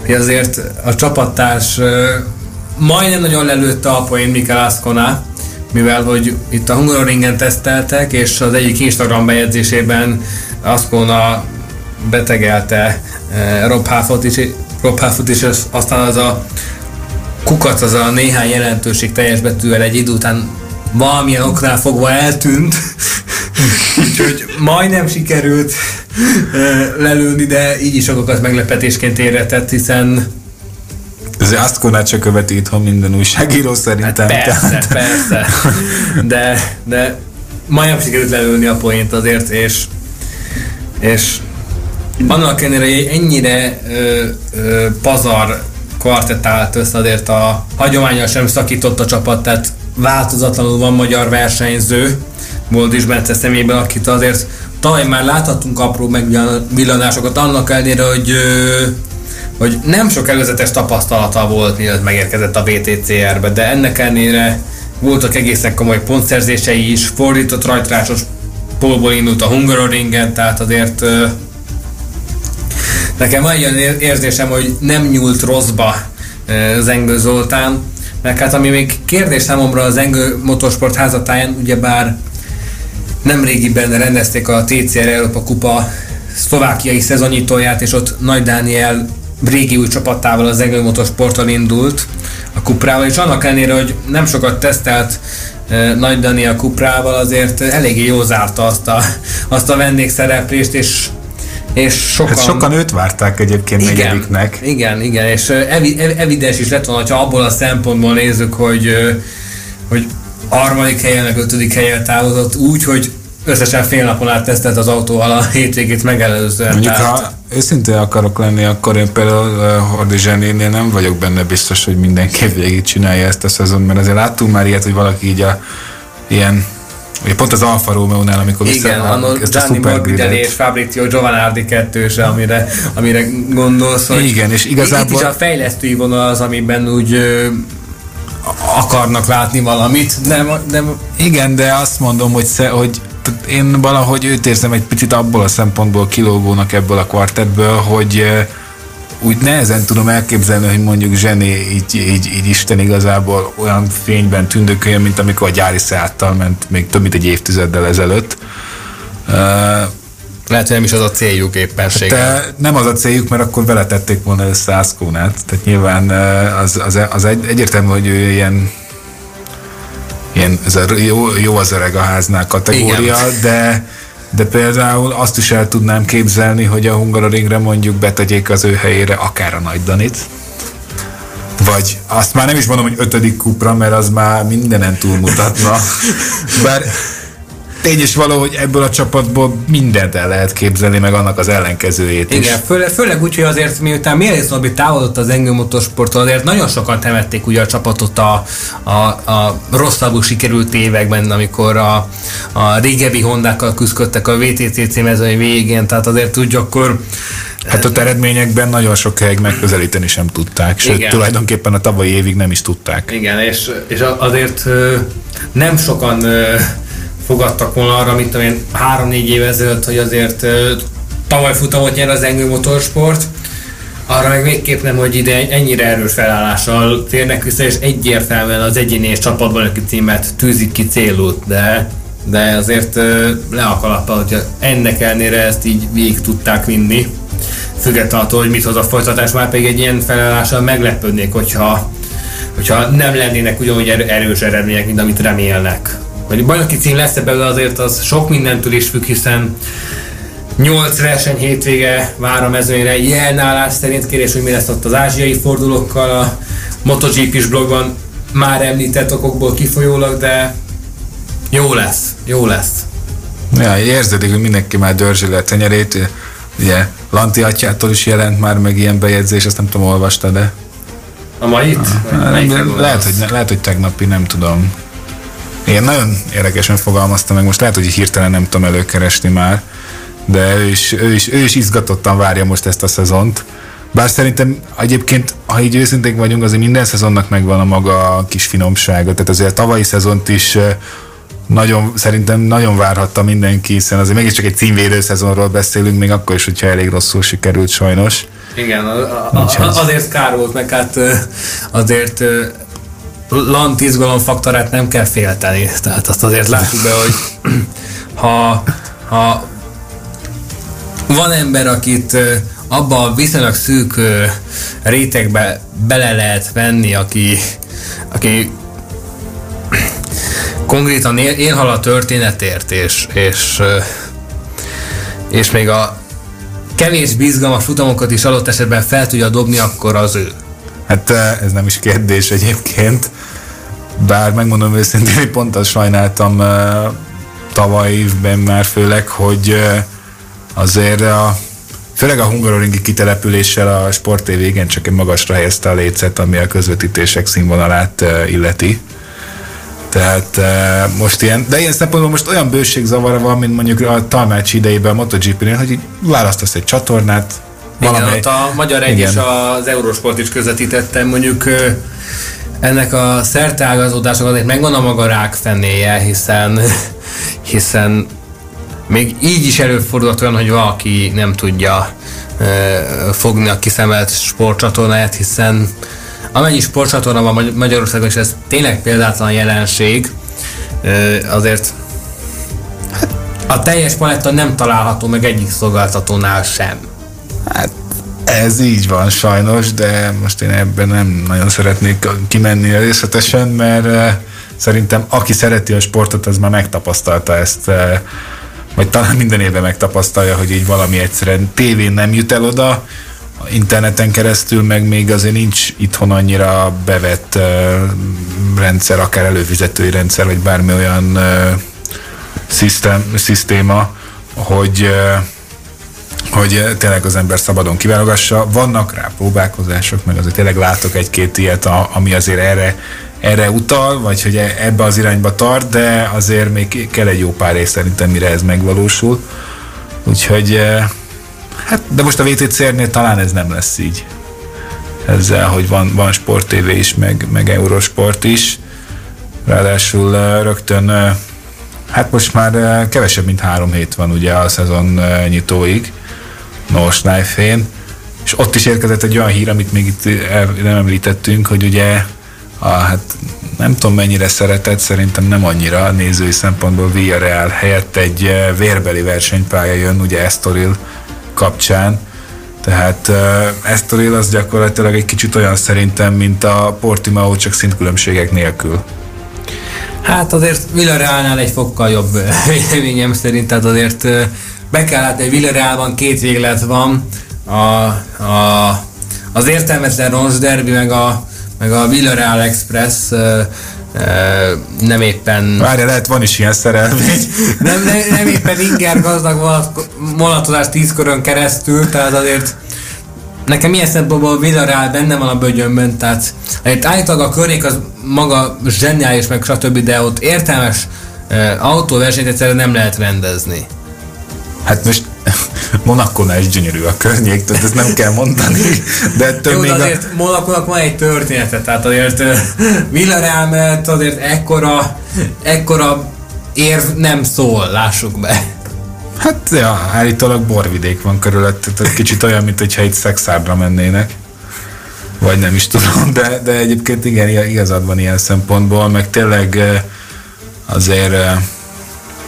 hogy azért a csapattárs majdnem nagyon lelőtte a poén Mikel Ascona, mivel hogy itt a Hungaroringen teszteltek, és az egyik Instagram bejegyzésében Ascona betegelte Rob Halfot is, Rob Halfot is, aztán az a kukac az a néhány jelentőség teljes betűvel egy idő után valamilyen oknál fogva eltűnt, úgyhogy majdnem sikerült lelőni, de így is sokakat meglepetésként éretett, hiszen ez azt konát se követi itthon minden újságíró szerintem. Hát persze, tehát. persze. De, de majdnem sikerült lelőni a poént azért, és, és annak ellenére, hogy ennyire ö, ö, pazar kvartett állt össze, azért a hagyományos sem szakított a csapat, tehát változatlanul van magyar versenyző, Boldis Bence szemében, akit azért talán már láthatunk apró megvillanásokat annak ellenére, hogy hogy nem sok előzetes tapasztalata volt, mielőtt megérkezett a VTCR-be, de ennek ellenére voltak egészen komoly pontszerzései is, fordított rajtrásos polból indult a Hungaroringen, tehát azért Nekem van ilyen érzésem, hogy nem nyúlt rosszba Zengő Zoltán, mert hát ami még kérdés számomra az Zengő Motorsport házatáján, ugyebár nem régiben rendezték a TCR Európa Kupa szlovákiai szezonnyitóját, és ott Nagy Dániel régi új csapatával az Zengő Motorsporttal indult a Kuprával, és annak ellenére, hogy nem sokat tesztelt Nagy Daniel Kuprával, azért eléggé jó zárta azt a, azt a vendégszereplést, és és sokan... Hát sokan őt várták egyébként igen, negyediknek. Igen, igen, és evi, evidens is lett volna, ha abból a szempontból nézzük, hogy, hogy harmadik helyen, meg ötödik helyen távozott úgy, hogy összesen fél napon át tesztelt az autóval a hétvégét megelőzően. Mondjuk, tehát... ha őszintén akarok lenni, akkor én például Hordi Zsenénél nem vagyok benne biztos, hogy mindenki végig csinálja ezt a szezon, mert azért láttunk már ilyet, hogy valaki így a ilyen Ugye pont az Alfa Romeo-nál, amikor Igen, a, ezt Gianni Morbidelli és Fabrizio Giovanardi kettőse, amire, amire gondolsz, hogy Igen, és igazából... Itt is a fejlesztői vonal az, amiben úgy akarnak látni valamit, nem, nem... Igen, de azt mondom, hogy, sze, hogy én valahogy őt érzem egy picit abból a szempontból kilógónak ebből a kvartettből, hogy úgy nehezen tudom elképzelni, hogy mondjuk Zsené így, így, így Isten igazából olyan fényben tündököljön, mint amikor a gyári szállttal ment még több mint egy évtizeddel ezelőtt. Uh, lehet, hogy nem is az a céljuk éppenséggel. De nem az a céljuk, mert akkor vele tették volna össze Aszkónát. Tehát nyilván az, az, az egy, egyértelmű, hogy ő ilyen ilyen, ez a jó, jó az öreg a háznál kategória, Igen. de de például azt is el tudnám képzelni, hogy a Hungaroringre mondjuk betegyék az ő helyére akár a Nagy Danit, vagy azt már nem is mondom, hogy ötödik kupra, mert az már mindenen túlmutatna. Bár tény is való, hogy ebből a csapatból mindent el lehet képzelni, meg annak az ellenkezőjét is. Igen, főleg, főleg úgy, hogy azért miután Mérész Norbi távolodott az engő motorsporttól, azért nagyon sokan temették ugye a csapatot a, a, a rosszabbul sikerült években, amikor a, a régebbi Hondákkal küzdöttek a VTCC mezőny végén, tehát azért úgy akkor Hát ott eredményekben nagyon sok helyig megközelíteni sem tudták, sőt Igen. tulajdonképpen a tavalyi évig nem is tudták. Igen, és, és azért nem sokan fogadtak volna arra, mint én három-négy év ezelőtt, hogy azért tavaly futamot nyer az Engő Motorsport, arra meg végképp nem, hogy ide ennyire erős felállással térnek vissza, és egyértelműen az egyéni és csapatban aki címet tűzik ki célút, de, de azért le a kalappa, hogy ennek ellenére ezt így végig tudták vinni. Függetlenül attól, hogy mit hoz a folytatás, már pedig egy ilyen felállással meglepődnék, hogyha, hogyha nem lennének ugyanúgy erős eredmények, mint amit remélnek hogy bajnoki cím lesz belőle azért az sok mindentől is függ, hiszen 8 verseny hétvége vár a mezőnyre. Jelnálás szerint kérés, hogy mi lesz ott az ázsiai fordulókkal a MotoGP-s blogban már említett okokból kifolyólag, de jó lesz, jó lesz. Ja, érződik, hogy mindenki már dörzsi le a tenyerét. Ugye Lanti atyától is jelent már meg ilyen bejegyzés, azt nem tudom, olvasta, de... A mai itt? Ah, lehet, hogy, lehet, hogy tegnapi, nem tudom. Én nagyon érdekesen fogalmaztam meg, most lehet, hogy hirtelen nem tudom előkeresni már, de ő is, ő is, ő is izgatottan várja most ezt a szezont. Bár szerintem egyébként, ha így őszinték vagyunk, azért minden szezonnak megvan a maga kis finomsága. Tehát azért a tavalyi szezont is nagyon, szerintem nagyon várhatta mindenki, hiszen azért mégiscsak egy címvédő szezonról beszélünk, még akkor is, hogyha elég rosszul sikerült sajnos. Igen, a, a, a, azért kár volt, meg hát azért lant izgalomfaktorát nem kell félteni. Tehát azt azért látjuk be, hogy ha, ha van ember, akit abba a viszonylag szűk rétegbe bele lehet venni, aki, aki konkrétan él, élhal a történetért, és, és, és még a kevés bizgalmas futamokat is adott esetben fel tudja dobni, akkor az ő. Hát ez nem is kérdés egyébként. Bár megmondom őszintén, hogy pont azt sajnáltam tavaly évben már főleg, hogy azért a Főleg a hungaroringi kitelepüléssel a Sport TV igen csak egy magasra helyezte a lécet, ami a közvetítések színvonalát illeti. Tehát most ilyen, de ilyen szempontból most olyan bőségzavara van, mint mondjuk a Talmács idejében a MotoGP-nél, hogy választasz egy csatornát, valamely... Igen, ott a Magyar Egy és az Eurosport is közvetítettem, mondjuk ennek a szerteágazódásnak azért megvan a maga rákfenéje, hiszen, hiszen még így is előfordulhat olyan, hogy valaki nem tudja fogni a kiszemelt sportcsatornáját, hiszen amennyi sportcsatorna van Magyarországon, és ez tényleg példátlan jelenség, azért a teljes paletta nem található meg egyik szolgáltatónál sem. Hát ez így van sajnos, de most én ebben nem nagyon szeretnék kimenni részletesen, mert szerintem aki szereti a sportot, az már megtapasztalta ezt, vagy talán minden évben megtapasztalja, hogy így valami egyszerűen tévén nem jut el oda, interneten keresztül, meg még azért nincs itthon annyira bevett rendszer, akár előfizetői rendszer, vagy bármi olyan szisztém, szisztéma, hogy hogy eh, tényleg az ember szabadon kiválogassa. Vannak rá próbálkozások, meg azért tényleg látok egy-két ilyet, ami azért erre, erre utal, vagy hogy e, ebbe az irányba tart, de azért még kell egy jó pár év szerintem, mire ez megvalósul. Úgyhogy, eh, hát, de most a VTCR-nél talán ez nem lesz így. Ezzel, hogy van, van Sport TV is, meg, meg Eurosport is. Ráadásul eh, rögtön Hát most már kevesebb, mint három hét van ugye a szezon nyitóig. Norsnájfén, és ott is érkezett egy olyan hír, amit még itt nem említettünk, hogy ugye a, hát nem tudom mennyire szeretett, szerintem nem annyira nézői szempontból Villarreal helyett egy eh, vérbeli versenypálya jön, ugye Estoril kapcsán, tehát uh, Estoril az gyakorlatilag egy kicsit olyan szerintem, mint a Portimao, csak szintkülönbségek nélkül. Hát azért Villarrealnál egy fokkal jobb véleményem szerint, tehát azért be kell látni, hogy Villarrealban két véglet van, a, a, az értelmetlen Rons Derby, meg a, meg a Villarreal Express nem éppen... Várja, lehet van is ilyen szerelmény. nem, nem, nem éppen inger gazdag vonatozás tíz körön keresztül, tehát azért nekem ilyen szempontból Villarreal benne van a bögyönben, tehát állítólag a környék az maga zseniális, meg stb., de ott értelmes autóversenyt egyszerűen nem lehet rendezni. Hát most Monakónál is gyönyörű a környék, tehát ezt nem kell mondani. De ettől Jó, még azért a... Monakónak van egy története, tehát azért Villarreal mellett azért ekkora, ekkora érv nem szól, lássuk be. Hát, ja, állítólag borvidék van körülött, tehát kicsit olyan, mint hogyha itt szexárdra mennének. Vagy nem is tudom, de, de egyébként igen, igazad van ilyen szempontból, meg tényleg azért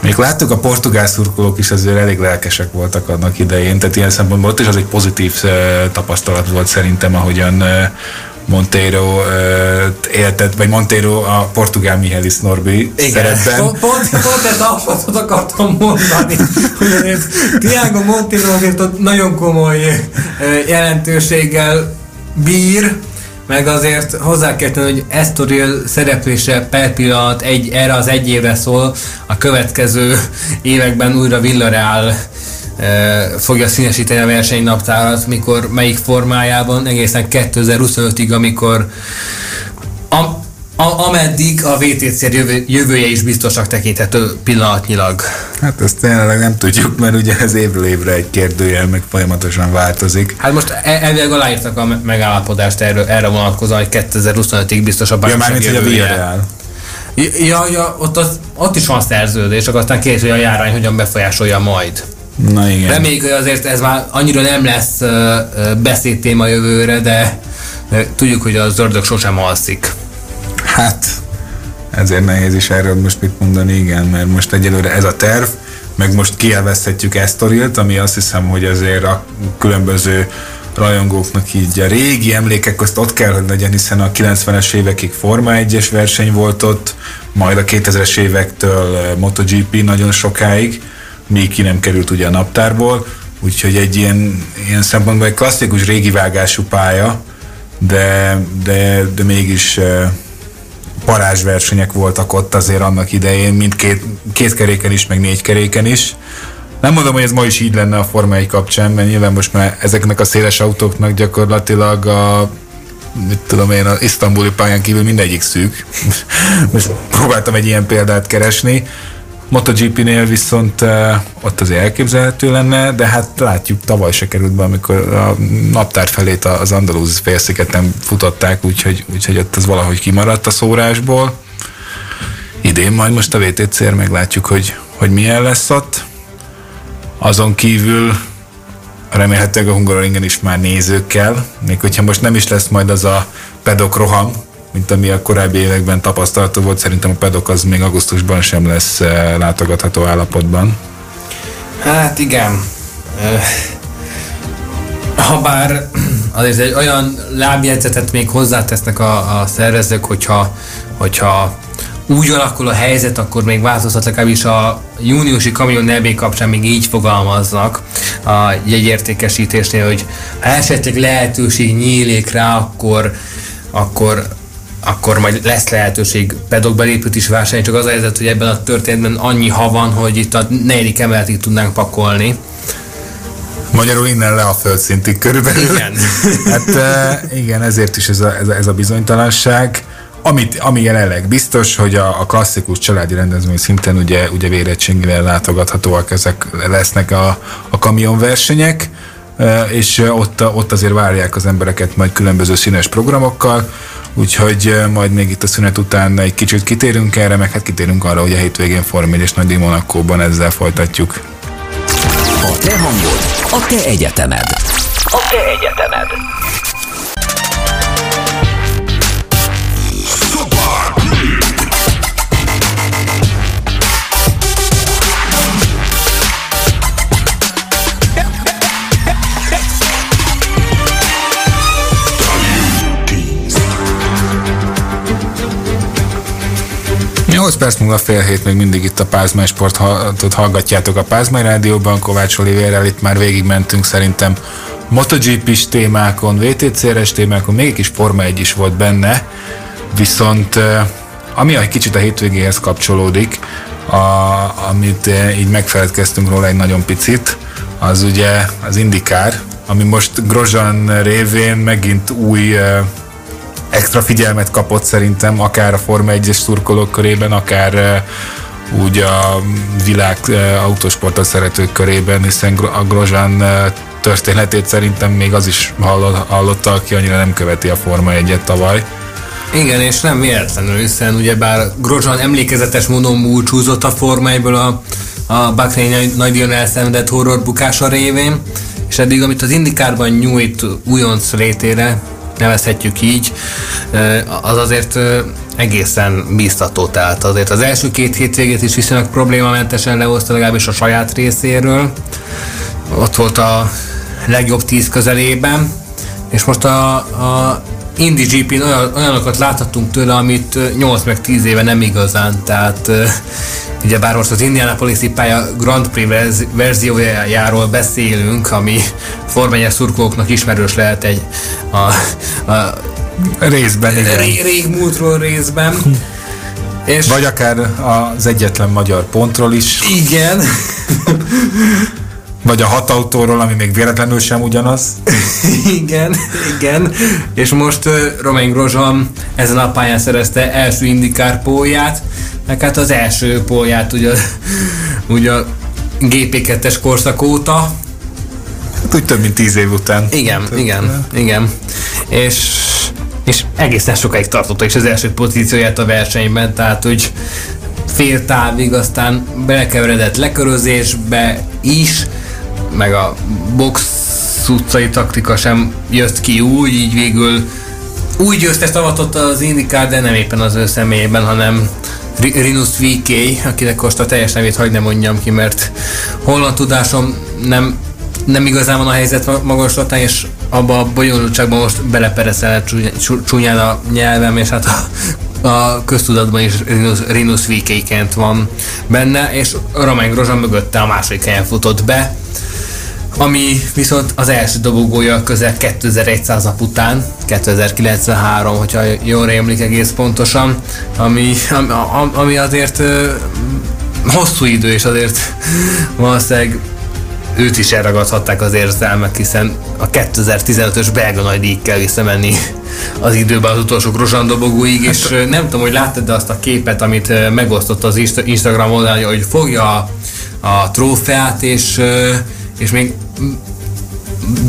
még láttuk, a portugál szurkolók is azért elég lelkesek voltak annak idején, tehát ilyen szempontból ott is az egy pozitív tapasztalat volt szerintem, ahogyan Monteiro éltet, vagy Monteiro a portugál Mihelis Norbi Igen. szerepben. Pont, pont, pont ezt azt akartam mondani, hogy azért Tiago Monteiro azért ott nagyon komoly jelentőséggel bír, meg azért hozzá kell tenni, hogy Estoril szereplése per pillanat egy, erre az egy évre szól, a következő években újra Villarreal e, fogja színesíteni a versenynaptárat, mikor melyik formájában, egészen 2025-ig, amikor a, a, ameddig a VTC jövő, jövője is biztosak tekinthető pillanatnyilag. Hát ezt tényleg nem tudjuk, mert ugye ez évről évre egy kérdőjel, meg folyamatosan változik. Hát most e- elvileg aláírtak a megállapodást erre, erre vonatkozóan, hogy 2025-ig biztos a Ja, mármint, hogy a Villarreal. Ja, ja, ott, az, ott is van szerződés, akkor aztán kérdés, hogy a járány hogyan befolyásolja majd. Na igen. Reméljük, hogy azért ez már annyira nem lesz uh, beszédtéma jövőre, de, de tudjuk, hogy az ördög sosem alszik. Hát, ezért nehéz is erről most mit mondani, igen, mert most egyelőre ez a terv, meg most kielveszthetjük Estorilt, ami azt hiszem, hogy azért a különböző rajongóknak így a régi emlékek azt ott kell, hogy legyen, hiszen a 90-es évekig Forma 1-es verseny volt ott, majd a 2000-es évektől eh, MotoGP nagyon sokáig, még ki nem került ugye a naptárból, úgyhogy egy ilyen, ilyen szempontból egy klasszikus régi vágású pálya, de, de, de mégis eh, parázsversenyek voltak ott azért annak idején, mint két, két keréken is, meg négy keréken is. Nem mondom, hogy ez ma is így lenne a Forma 1 kapcsán, mert nyilván most már ezeknek a széles autóknak gyakorlatilag a mit tudom én, az isztambuli pályán kívül mindegyik szűk. most próbáltam egy ilyen példát keresni. MotoGP-nél viszont uh, ott azért elképzelhető lenne, de hát látjuk, tavaly se került be, amikor a naptár felét az Andalúz félszigeten futották, úgyhogy, úgyhogy ott az valahogy kimaradt a szórásból. Idén majd most a VTC-r meglátjuk, hogy, hogy milyen lesz ott. Azon kívül remélhetőleg a Hungaroringen is már nézőkkel, még hogyha most nem is lesz majd az a pedok roham, mint ami a korábbi években tapasztalható volt. Szerintem a pedok az még augusztusban sem lesz eh, látogatható állapotban. Hát igen. Habár azért egy olyan lábjegyzetet még hozzátesznek a, a szervezők, hogyha, hogyha úgy alakul a helyzet, akkor még változhat legalábbis a júniusi kamion nebé kapcsán még így fogalmaznak a jegyértékesítésnél, hogy ha esetleg lehetőség nyílik rá, akkor, akkor akkor majd lesz lehetőség pedokbelépőt is vásárolni, csak az a helyzet, hogy ebben a történetben annyi ha van, hogy itt a negyedik emeletig tudnánk pakolni. Magyarul innen le a földszintig körülbelül. Igen. hát igen, ezért is ez a, ez a, ez a bizonytalanság. Amit, ami jelenleg biztos, hogy a, a klasszikus családi rendezvény szinten ugye, ugye vérettségivel látogathatóak ezek lesznek a, a kamionversenyek, és ott, ott azért várják az embereket majd különböző színes programokkal. Úgyhogy majd még itt a szünet után egy kicsit kitérünk erre, meg hát kitérünk arra, hogy a hétvégén Form és Nagy Monakóban ezzel folytatjuk. A te hangod, a te egyetemed. A te egyetemed. Nyolc perc múlva fél hét még mindig itt a Pázmány Sportot hallgatjátok a Pázmány Rádióban, Kovács Olivérrel itt már végigmentünk szerintem MotoGP-s témákon, VTC-es témákon, még egy kis Forma 1 is volt benne, viszont ami egy kicsit a hétvégéhez kapcsolódik, a, amit így megfeledkeztünk róla egy nagyon picit, az ugye az indikár, ami most Grozan révén megint új extra figyelmet kapott szerintem, akár a Forma 1-es szurkolók körében, akár uh, úgy a világ uh, autósportot szeretők körében, hiszen a Grozan történetét szerintem még az is hallotta, aki annyira nem követi a Forma 1-et tavaly. Igen, és nem véletlenül, hiszen ugyebár Grozsan emlékezetes módon múlcsúzott a Forma 1 a, a Bahrein nagyon elszenvedett horror bukása révén, és eddig, amit az Indikárban nyújt újonc rétére, nevezhetjük így, az azért egészen biztató. Tehát azért az első két hétvégét is viszonylag problémamentesen lehozta legalábbis a saját részéről. Ott volt a legjobb tíz közelében, és most a, a Indy GP-n olyan, olyanokat láthattunk tőle, amit 8 meg 10 éve nem igazán, tehát ugye bár most az Indianapolis-i pálya Grand Prix verziójáról beszélünk, ami formányos szurkolóknak ismerős lehet egy a, a részben, igen. Rég, rég múltról részben. És Vagy akár az egyetlen magyar pontról is. Igen. Vagy a hat autóról, ami még véletlenül sem ugyanaz. igen, igen. És most uh, Romain Grosjean ezen a pályán szerezte első indikár pólját, meg hát az első pólját ugye, ugye a GP2-es korszak óta. Hát úgy több mint tíz év után. Igen, több igen, után. igen. És és egészen sokáig tartotta is az első pozícióját a versenyben, tehát úgy fél távig, aztán belekeveredett lekörözésbe is, meg a box utcai taktika sem jött ki úgy, így végül úgy győztes avatott az Indikár, de nem éppen az ő személyében, hanem Rinus VK, akinek most a teljes nevét hagyd ne mondjam ki, mert holland tudásom nem, nem igazán van a helyzet magaslatán, és abba a bonyolultságban most belepereszel csúnyán a nyelvem, és hát a, a köztudatban is Rinus, Rinus VK-ként van benne, és Romain Grosjean mögötte a második helyen futott be, ami viszont az első dobogója közel 2100 nap után, 2093, hogyha jól rémlik egész pontosan, ami, ami, ami azért hosszú idő, és azért valószínűleg őt is elragadhatták az érzelmek, hiszen a 2015-ös belga nagy kell visszamenni az időben az utolsó Grozsán dobogóig, hát, és nem tudom, hogy láttad de azt a képet, amit megosztott az Instagram oldalon, hogy fogja a trófeát, és, és még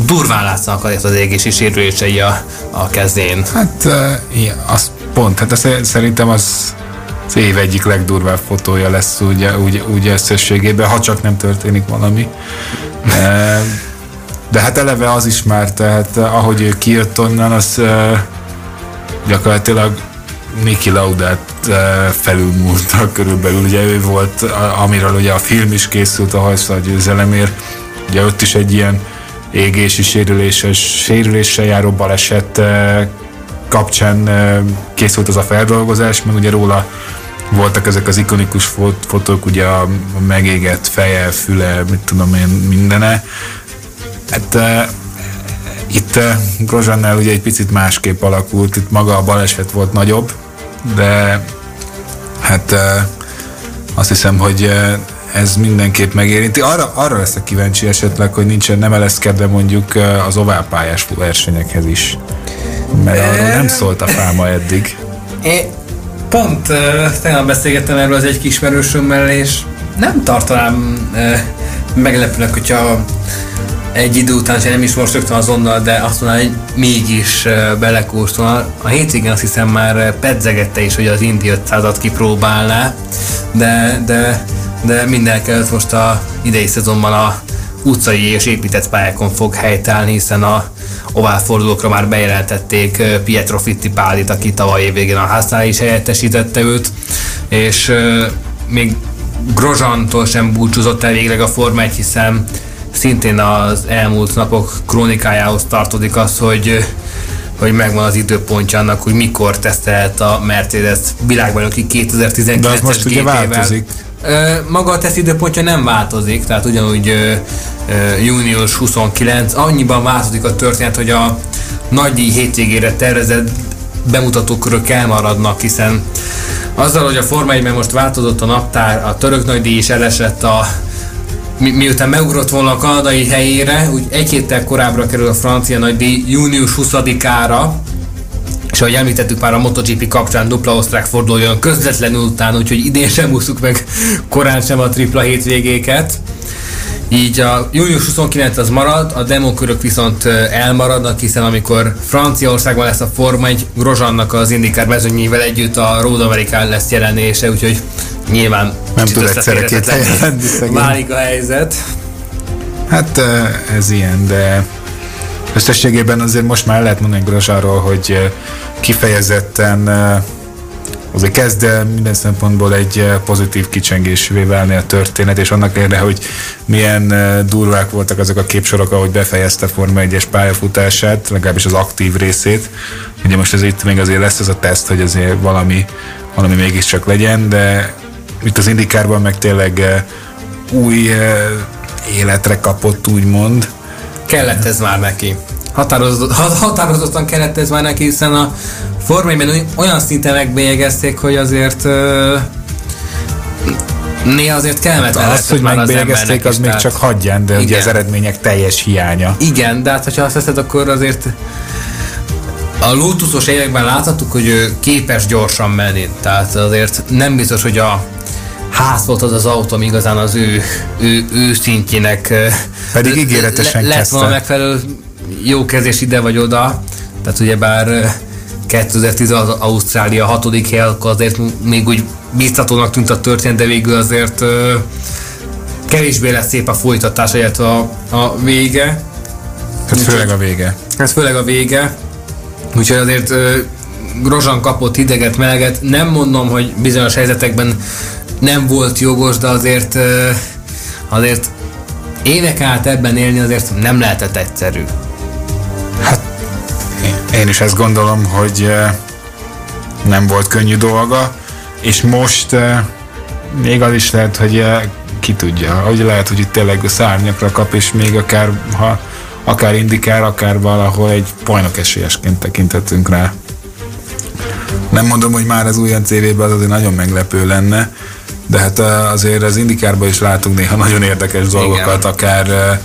durván látszanak az égési sérülései a, a kezén. Hát uh, igen, az pont, hát ez, szerintem az az év egyik legdurvább fotója lesz ugye, úgy, úgy összességében, ha csak nem történik valami. De, de hát eleve az is már, tehát ahogy ő kijött onnan, az gyakorlatilag Niki Laudát felülmúlta körülbelül. Ugye ő volt, amiről ugye a film is készült a hajszal győzelemért. Ugye ott is egy ilyen égési sérüléses, sérüléssel járó baleset kapcsán készült az a feldolgozás, mert ugye róla voltak ezek az ikonikus fotók, ugye a megégett feje, füle, mit tudom én, mindene. Hát uh, itt uh, Grozsannál ugye egy picit másképp alakult, itt maga a baleset volt nagyobb, de hát uh, azt hiszem, hogy ez mindenképp megérinti. Arra, arra leszek kíváncsi esetleg, hogy nincsen nem eleszkedve mondjuk az oválpályás versenyekhez is. Mert arról nem szólt a fáma eddig. É, pont uh, tegnap beszélgettem erről az egy kismerősömmel, és nem tartanám uh, meglepőnek, hogyha egy idő után, nem is most rögtön azonnal, de azt mondanám, hogy mégis uh, belekóstol. A hétvégén azt hiszem már pedzegette is, hogy az Indi 500-at kipróbálná, de, de de mindenkelőtt most a idei szezonban a utcai és épített pályákon fog helytállni, hiszen a oválfordulókra már bejelentették Pietro Fittipaldit, aki tavaly évvégén a háznál is helyettesítette őt, és még Grozsantól sem búcsúzott el végleg a Forma 1, hiszen szintén az elmúlt napok krónikájához tartozik az, hogy hogy megvan az időpontja annak, hogy mikor tesztelt a Mercedes világbajnoki 2019-es ugye változik. Maga a teszt időpontja nem változik, tehát ugyanúgy június 29, annyiban változik a történet, hogy a nagy hétvégére tervezett bemutatókörök elmaradnak, hiszen azzal, hogy a Forma 1 most változott a naptár, a török nagydíj is elesett a mi, miután megugrott volna a kanadai helyére, úgy egy héttel korábbra kerül a francia nagydíj június 20-ára, és ahogy említettük már a MotoGP kapcsán dupla osztrák forduljon közvetlenül után, úgyhogy idén sem úszuk meg korán sem a tripla hétvégéket. Így a június 29 az marad, a demokörök viszont elmaradnak, hiszen amikor Franciaországban lesz a Forma 1, Grozsannak az Indikár mezőnyével együtt a Road Amerikán lesz jelenése, úgyhogy nyilván nem tud egyszerre két helyen Válik a helyzet. Hát ez ilyen, de összességében azért most már lehet mondani Grozsáról, hogy kifejezetten azért kezd el minden szempontból egy pozitív kicsengésvé válni a történet, és annak érde, hogy milyen durvák voltak azok a képsorok, ahogy befejezte Forma 1-es pályafutását, legalábbis az aktív részét. Ugye most ez itt még azért lesz ez a teszt, hogy azért valami, valami mégiscsak legyen, de itt az indikárban meg tényleg eh, új életre kapott, úgymond. Kellett ez már neki. Határozott, határozottan kellett ez már neki, hiszen a Formában olyan szinten megbélyegezték, hogy azért néha azért kellemetlen hát az, hogy megbélyegezték, az, az még csak hagyján, de igen. ugye az eredmények teljes hiánya. Igen, de hát ha azt veszed, akkor azért a Lotusos években láthattuk, hogy ő képes gyorsan menni, tehát azért nem biztos, hogy a ház volt az az autó, ami igazán az ő, ő, ő szintjének pedig ígéretesen le, lett volna megfelelő jó kezés ide vagy oda, tehát ugye bár 2010 az Ausztrália hatodik hely, akkor azért még úgy biztatónak tűnt a történet, de végül azért kevésbé lesz szép a folytatás, illetve a, a vége. Ez főleg a vége. Ez főleg a vége. Úgyhogy azért ö, Grozsan kapott hideget, meleget. Nem mondom, hogy bizonyos helyzetekben nem volt jogos, de azért azért évek át ebben élni azért nem lehetett egyszerű. Hát én is ezt gondolom, hogy nem volt könnyű dolga, és most még az is lehet, hogy ki tudja, hogy lehet, hogy itt tényleg szárnyakra kap, és még akár, ha akár indikál, akár valahol egy bajnok esélyesként tekinthetünk rá. Nem mondom, hogy már az újon CV-ben az azért nagyon meglepő lenne, de hát azért az indikárban is látunk néha nagyon érdekes dolgokat, Igen. akár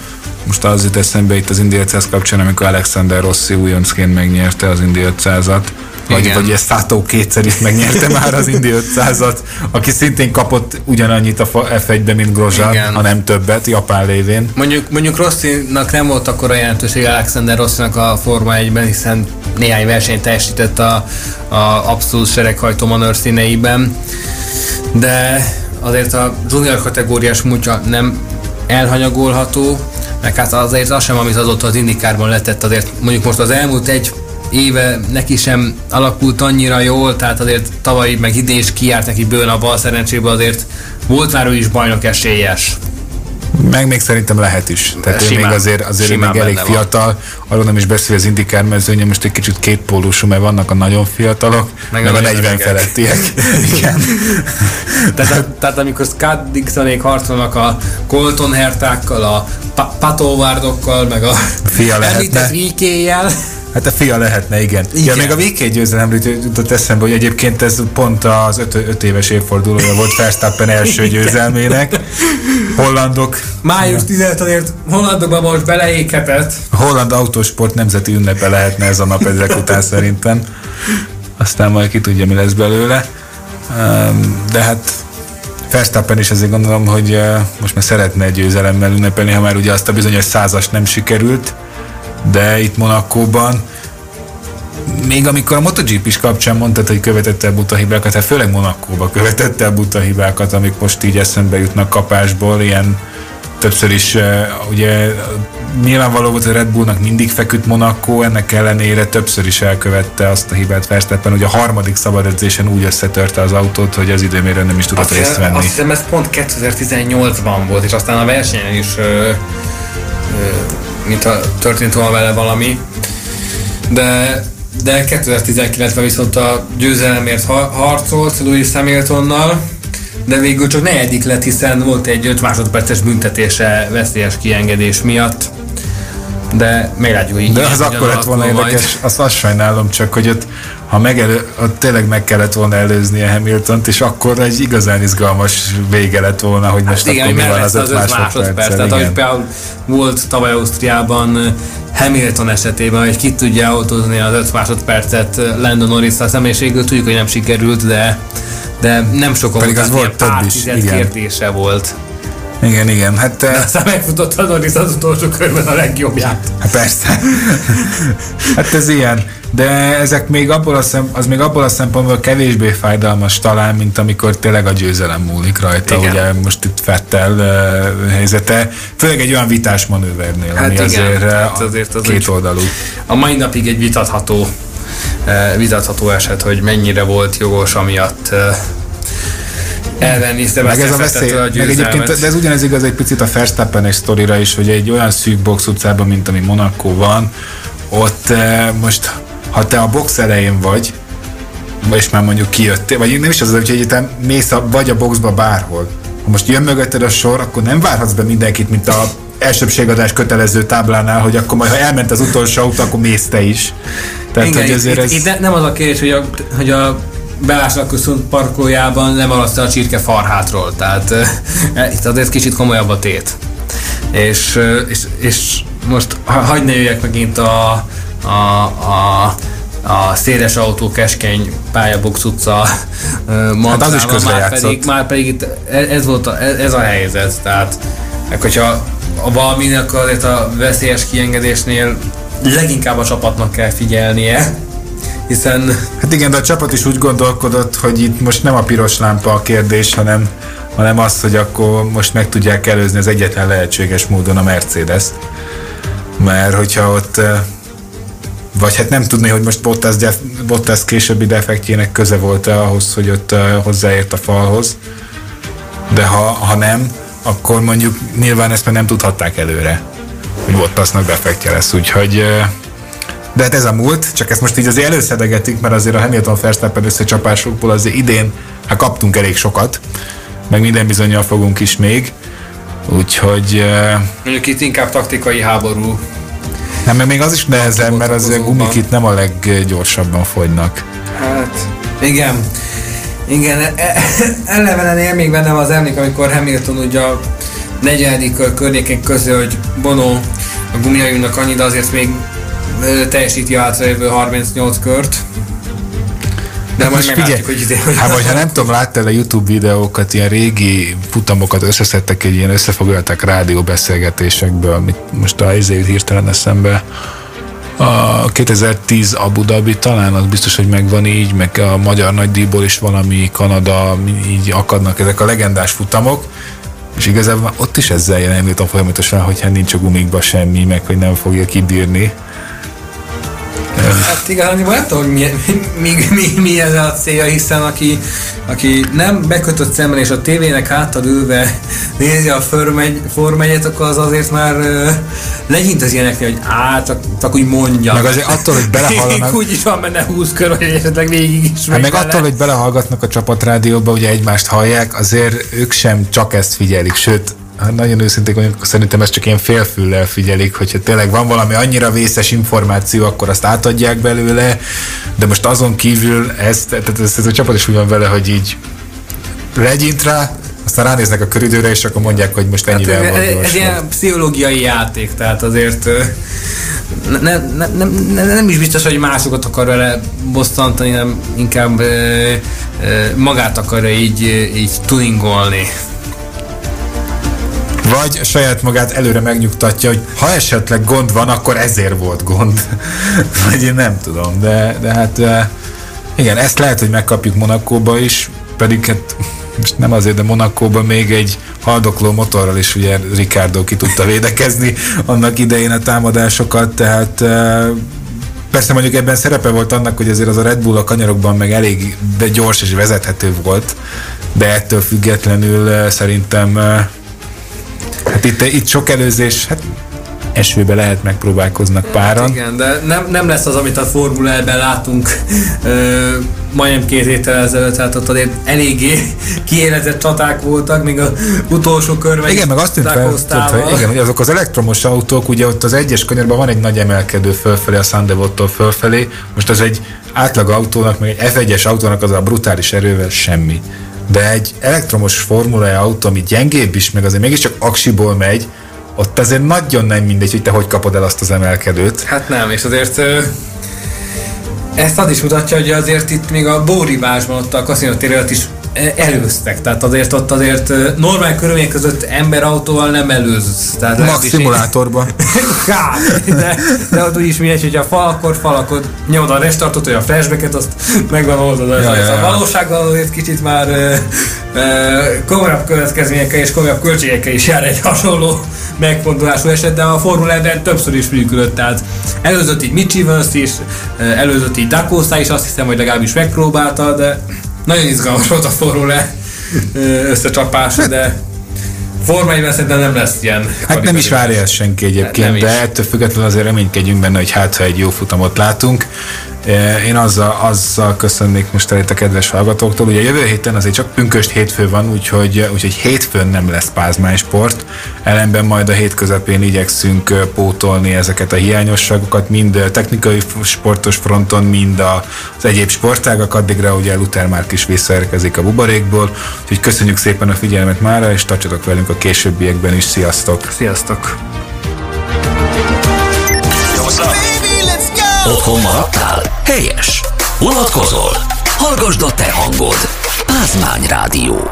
most az jut eszembe itt az Indy 500 kapcsán, amikor Alexander Rossi újoncként megnyerte az Indy 500-at. Vagy, vagy ezt Sato kétszer is megnyerte már az Indy 500-at, aki szintén kapott ugyanannyit a F1-be, mint Grosjean, hanem többet, Japán lévén. Mondjuk, mondjuk Rossinak nem volt akkor a jelentőség Alexander Rossinak a Forma 1-ben, hiszen néhány versenyt teljesített a, a abszolút sereghajtó manőr színeiben, de azért a junior kategóriás múltja nem elhanyagolható, meg hát azért az sem, amit azóta az indikárban letett, azért mondjuk most az elmúlt egy éve neki sem alakult annyira jól, tehát azért tavaly meg idén is kiárt neki bőle a bal szerencséből, azért volt már ő is bajnok esélyes. Meg még szerintem lehet is. Tehát simán, ő még azért, azért ő még elég fiatal. Van. Arról nem is beszél az indikár mezőnye, most egy kicsit kétpólusú, mert vannak a nagyon fiatalok, meg, meg a 40 felettiek. Igen. tehát, tehát amikor Scott Dixonék harcolnak a Colton Hertákkal, a pa- Patovardokkal, meg a Fia lehetne. Hát a fia lehetne, igen. igen. Ja, még a VK győzelem jutott eszembe, hogy egyébként ez pont az öt, öt éves évfordulója volt Verstappen első győzelmének. Hollandok. Május 15-ért hollandokban most beleékhetett. A holland autósport nemzeti ünnepe lehetne ez a nap ezek után szerintem. Aztán majd ki tudja, mi lesz belőle. De hát Verstappen is azért gondolom, hogy most már szeretne egy győzelemmel ünnepelni, ha már ugye azt a bizonyos százas nem sikerült de itt Monakóban még amikor a MotoGP is kapcsán mondtad, hogy követette el buta hibákat, hát főleg Monakóban követette el buta hibákat, amik most így eszembe jutnak kapásból, ilyen többször is uh, ugye nyilvánvaló volt, hogy Red Bullnak mindig feküdt Monaco, ennek ellenére többször is elkövette azt a hibát Verstappen, hogy a harmadik szabad edzésen úgy összetörte az autót, hogy az időmérőn nem is tudott azt részt venni. Azt hiszem ez pont 2018-ban volt, és aztán a versenyen is uh, uh, mint a történt volna vele valami. De, de 2019-ben viszont a győzelemért harcolt Louis Hamiltonnal, de végül csak negyedik lett, hiszen volt egy 5 másodperces büntetése veszélyes kiengedés miatt. de meglátjuk, hogy De az akkor lett volna érdekes, azt, azt sajnálom csak, hogy ott, ha megelő, ott tényleg meg kellett volna előzni a hamilton és akkor egy igazán izgalmas vége lett volna, hogy most hát igen, akkor mi van az 5 másodperc. Tehát ahogy például volt tavaly Ausztriában Hamilton esetében, hogy ki tudja autózni az 5 másodpercet Landon norris a személyiségül, tudjuk, hogy nem sikerült, de de nem sokan Pedig az volt több is, igen. kérdése volt. Igen, igen. Hát, De aztán megfutott a Norris az utolsó körben a legjobbját. Hát persze. hát ez ilyen. De ezek még abból a szem, az még abból a szempontból kevésbé fájdalmas talán, mint amikor tényleg a győzelem múlik rajta. Igen. Ugye most itt Fettel uh, helyzete, főleg egy olyan vitás manővernél, hát ami igen, azért, hát azért az két oldalú. A mai napig egy vitatható vitatható eset, hogy mennyire volt jogos amiatt elvenni meg ez a veszély, a meg egyébként, de ez ugyanez igaz egy picit a Verstappen-es sztorira is, hogy egy olyan szűk box utcában, mint ami Monaco van, ott eh, most, ha te a box elején vagy, és már mondjuk kijöttél, vagy nem is az, hogy egyetem mész a, vagy a boxba bárhol. Ha most jön mögötted a sor, akkor nem várhatsz be mindenkit, mint a elsőbségadás kötelező táblánál, hogy akkor majd, ha elment az utolsó autó, akkor mész te is. Tehát, Igen, hogy azért itt, ez... itt nem az a kérdés, hogy a, hogy a Belásnak köszönt parkolójában lemaradt a csirke farhátról, tehát e, itt azért kicsit komolyabb a tét. És, és, és most ha, hagyd ne jöjjek megint a, a, a a széles autó, keskeny pályabox utca hát az is már pedig, már pedig itt e, ez volt a, ez a helyzet, tehát hogyha a valaminek azért a veszélyes kiengedésnél leginkább a csapatnak kell figyelnie, hiszen... Hát igen, de a csapat is úgy gondolkodott, hogy itt most nem a piros lámpa a kérdés, hanem, hanem az, hogy akkor most meg tudják előzni az egyetlen lehetséges módon a Mercedes-t. Mert hogyha ott vagy hát nem tudni, hogy most Bottas, def, Bottas későbbi defektjének köze volt-e ahhoz, hogy ott hozzáért a falhoz. De ha, ha nem, akkor mondjuk nyilván ezt már nem tudhatták előre, hogy Bottasnak defektje lesz. Úgyhogy de hát ez a múlt, csak ezt most így azért előszedegetünk, mert azért a Hamilton Verstappen összecsapásokból azért idén hát kaptunk elég sokat, meg minden bizonyal fogunk is még. Úgyhogy... Mondjuk itt inkább taktikai háború. Nem, mert még az is nehezebb, mert az gumik itt nem a leggyorsabban fogynak. Hát, igen. Igen, e- e- elevenen él még bennem az emlék, amikor Hamilton ugye a negyedik környéken közül, hogy Bono a gumiaiunknak de azért még teljesíti a hátralévő 38 kört. De majd figyelj, hogy ide, hogy hát, vagy ha nem tudom, láttál a YouTube videókat, ilyen régi futamokat összeszedtek egy ilyen összefoglaltak rádióbeszélgetésekből, amit most a izé hirtelen eszembe. A 2010 Abu Dhabi talán az biztos, hogy megvan így, meg a magyar nagydíjból is valami, Kanada, így akadnak ezek a legendás futamok, és igazából ott is ezzel jelen folyamatosan, hogyha nincs a gumikba semmi, meg hogy nem fogja kibírni. Hát igazán nem tudom, hogy mi, mi, mi, mi ez a célja, hiszen aki, aki nem bekötött szemmel és a tévének hátad ülve nézi a formegyet, akkor az azért már legyint az ilyeneknél, hogy á, csak, csak úgy mondja. Meg azért attól, hogy belehallgatnak... úgy is van benne 20 kör, vagy esetleg végig is hát meg attól, hogy belehallgatnak a csapatrádióba, ugye egymást hallják, azért ők sem csak ezt figyelik, sőt, Hát nagyon őszintén mondjuk, szerintem ezt csak ilyen félfüllel figyelik, hogyha tényleg van valami annyira vészes információ, akkor azt átadják belőle, de most azon kívül ezt, tehát ez, ez a csapat is úgy van vele, hogy így legyint rá, aztán ránéznek a körülőre, és akkor mondják, hogy most ennyire hát, ez, ez ilyen pszichológiai játék, tehát azért nem, nem, nem, nem, nem is biztos, hogy másokat akar vele bosszantani, hanem inkább ö, ö, magát akarja így, így tuningolni vagy saját magát előre megnyugtatja, hogy ha esetleg gond van, akkor ezért volt gond. vagy én nem tudom, de, de hát igen, ezt lehet, hogy megkapjuk Monakóba is, pedig hát most nem azért, de Monakóban még egy haldokló motorral is ugye Ricardo ki tudta védekezni annak idején a támadásokat, tehát persze mondjuk ebben szerepe volt annak, hogy azért az a Red Bull a kanyarokban meg elég de gyors és vezethető volt, de ettől függetlenül szerintem Hát itt, itt sok előzés, hát esőbe lehet megpróbálkoznak páran. Hát igen, de nem, nem lesz az, amit a Formula ben látunk ö, majdnem két héttel ezelőtt, tehát ott azért eléggé kiélezett csaták voltak, még az utolsó körben Igen, meg azt tűnt fel, hogy igen, hogy azok az elektromos autók, ugye ott az egyes kanyarban van egy nagy emelkedő fölfelé, a Sandevottól fölfelé, most az egy átlag autónak, meg egy F1-es autónak az a brutális erővel semmi. De egy elektromos formula autó, ami gyengébb is, meg azért mégiscsak aksiból megy, ott azért nagyon nem mindegy, hogy te hogy kapod el azt az emelkedőt. Hát nem, és azért ezt az is mutatja, hogy azért itt még a bórivásban ott a kaszinótér is előztek, tehát azért ott azért normál körülmények között emberautóval nem előz. Tehát Max szimulátorban. hát, de, de ott úgyis mindegy, hogy a fal, akkor fal, akkor nyomod a restartot, vagy a flashbacket, azt megvan oldod. Ja, ja, ja. A valósággal azért kicsit már e, e, komolyabb következményekkel és komolyabb költségekkel is jár egy hasonló megfontolású eset, de a Formula többször is működött, tehát előzött így Mitch Evans is, előzött így Dakosta is, azt hiszem, hogy legalábbis megpróbálta, de nagyon izgalmas volt a Formula összecsapás, de formai szerintem nem lesz ilyen. Hát nem is várja ezt senki egyébként, de ettől függetlenül azért reménykedjünk benne, hogy hát ha egy jó futamot látunk. Én azzal, azzal köszönnék most el itt a kedves hallgatóktól. Ugye jövő héten azért csak pünköst hétfő van, úgyhogy, úgyhogy hétfőn nem lesz pázmány sport. Ellenben majd a hét közepén igyekszünk pótolni ezeket a hiányosságokat, mind technikai sportos fronton, mind az egyéb sportágak. Addigra ugye Luther már is visszaérkezik a buborékból. Úgyhogy köszönjük szépen a figyelmet mára, és tartsatok velünk a későbbiekben is. Sziasztok! Sziasztok! Otthon maradtál? Helyes! Unatkozol? Hallgasd a te hangod! Pázmány Rádió.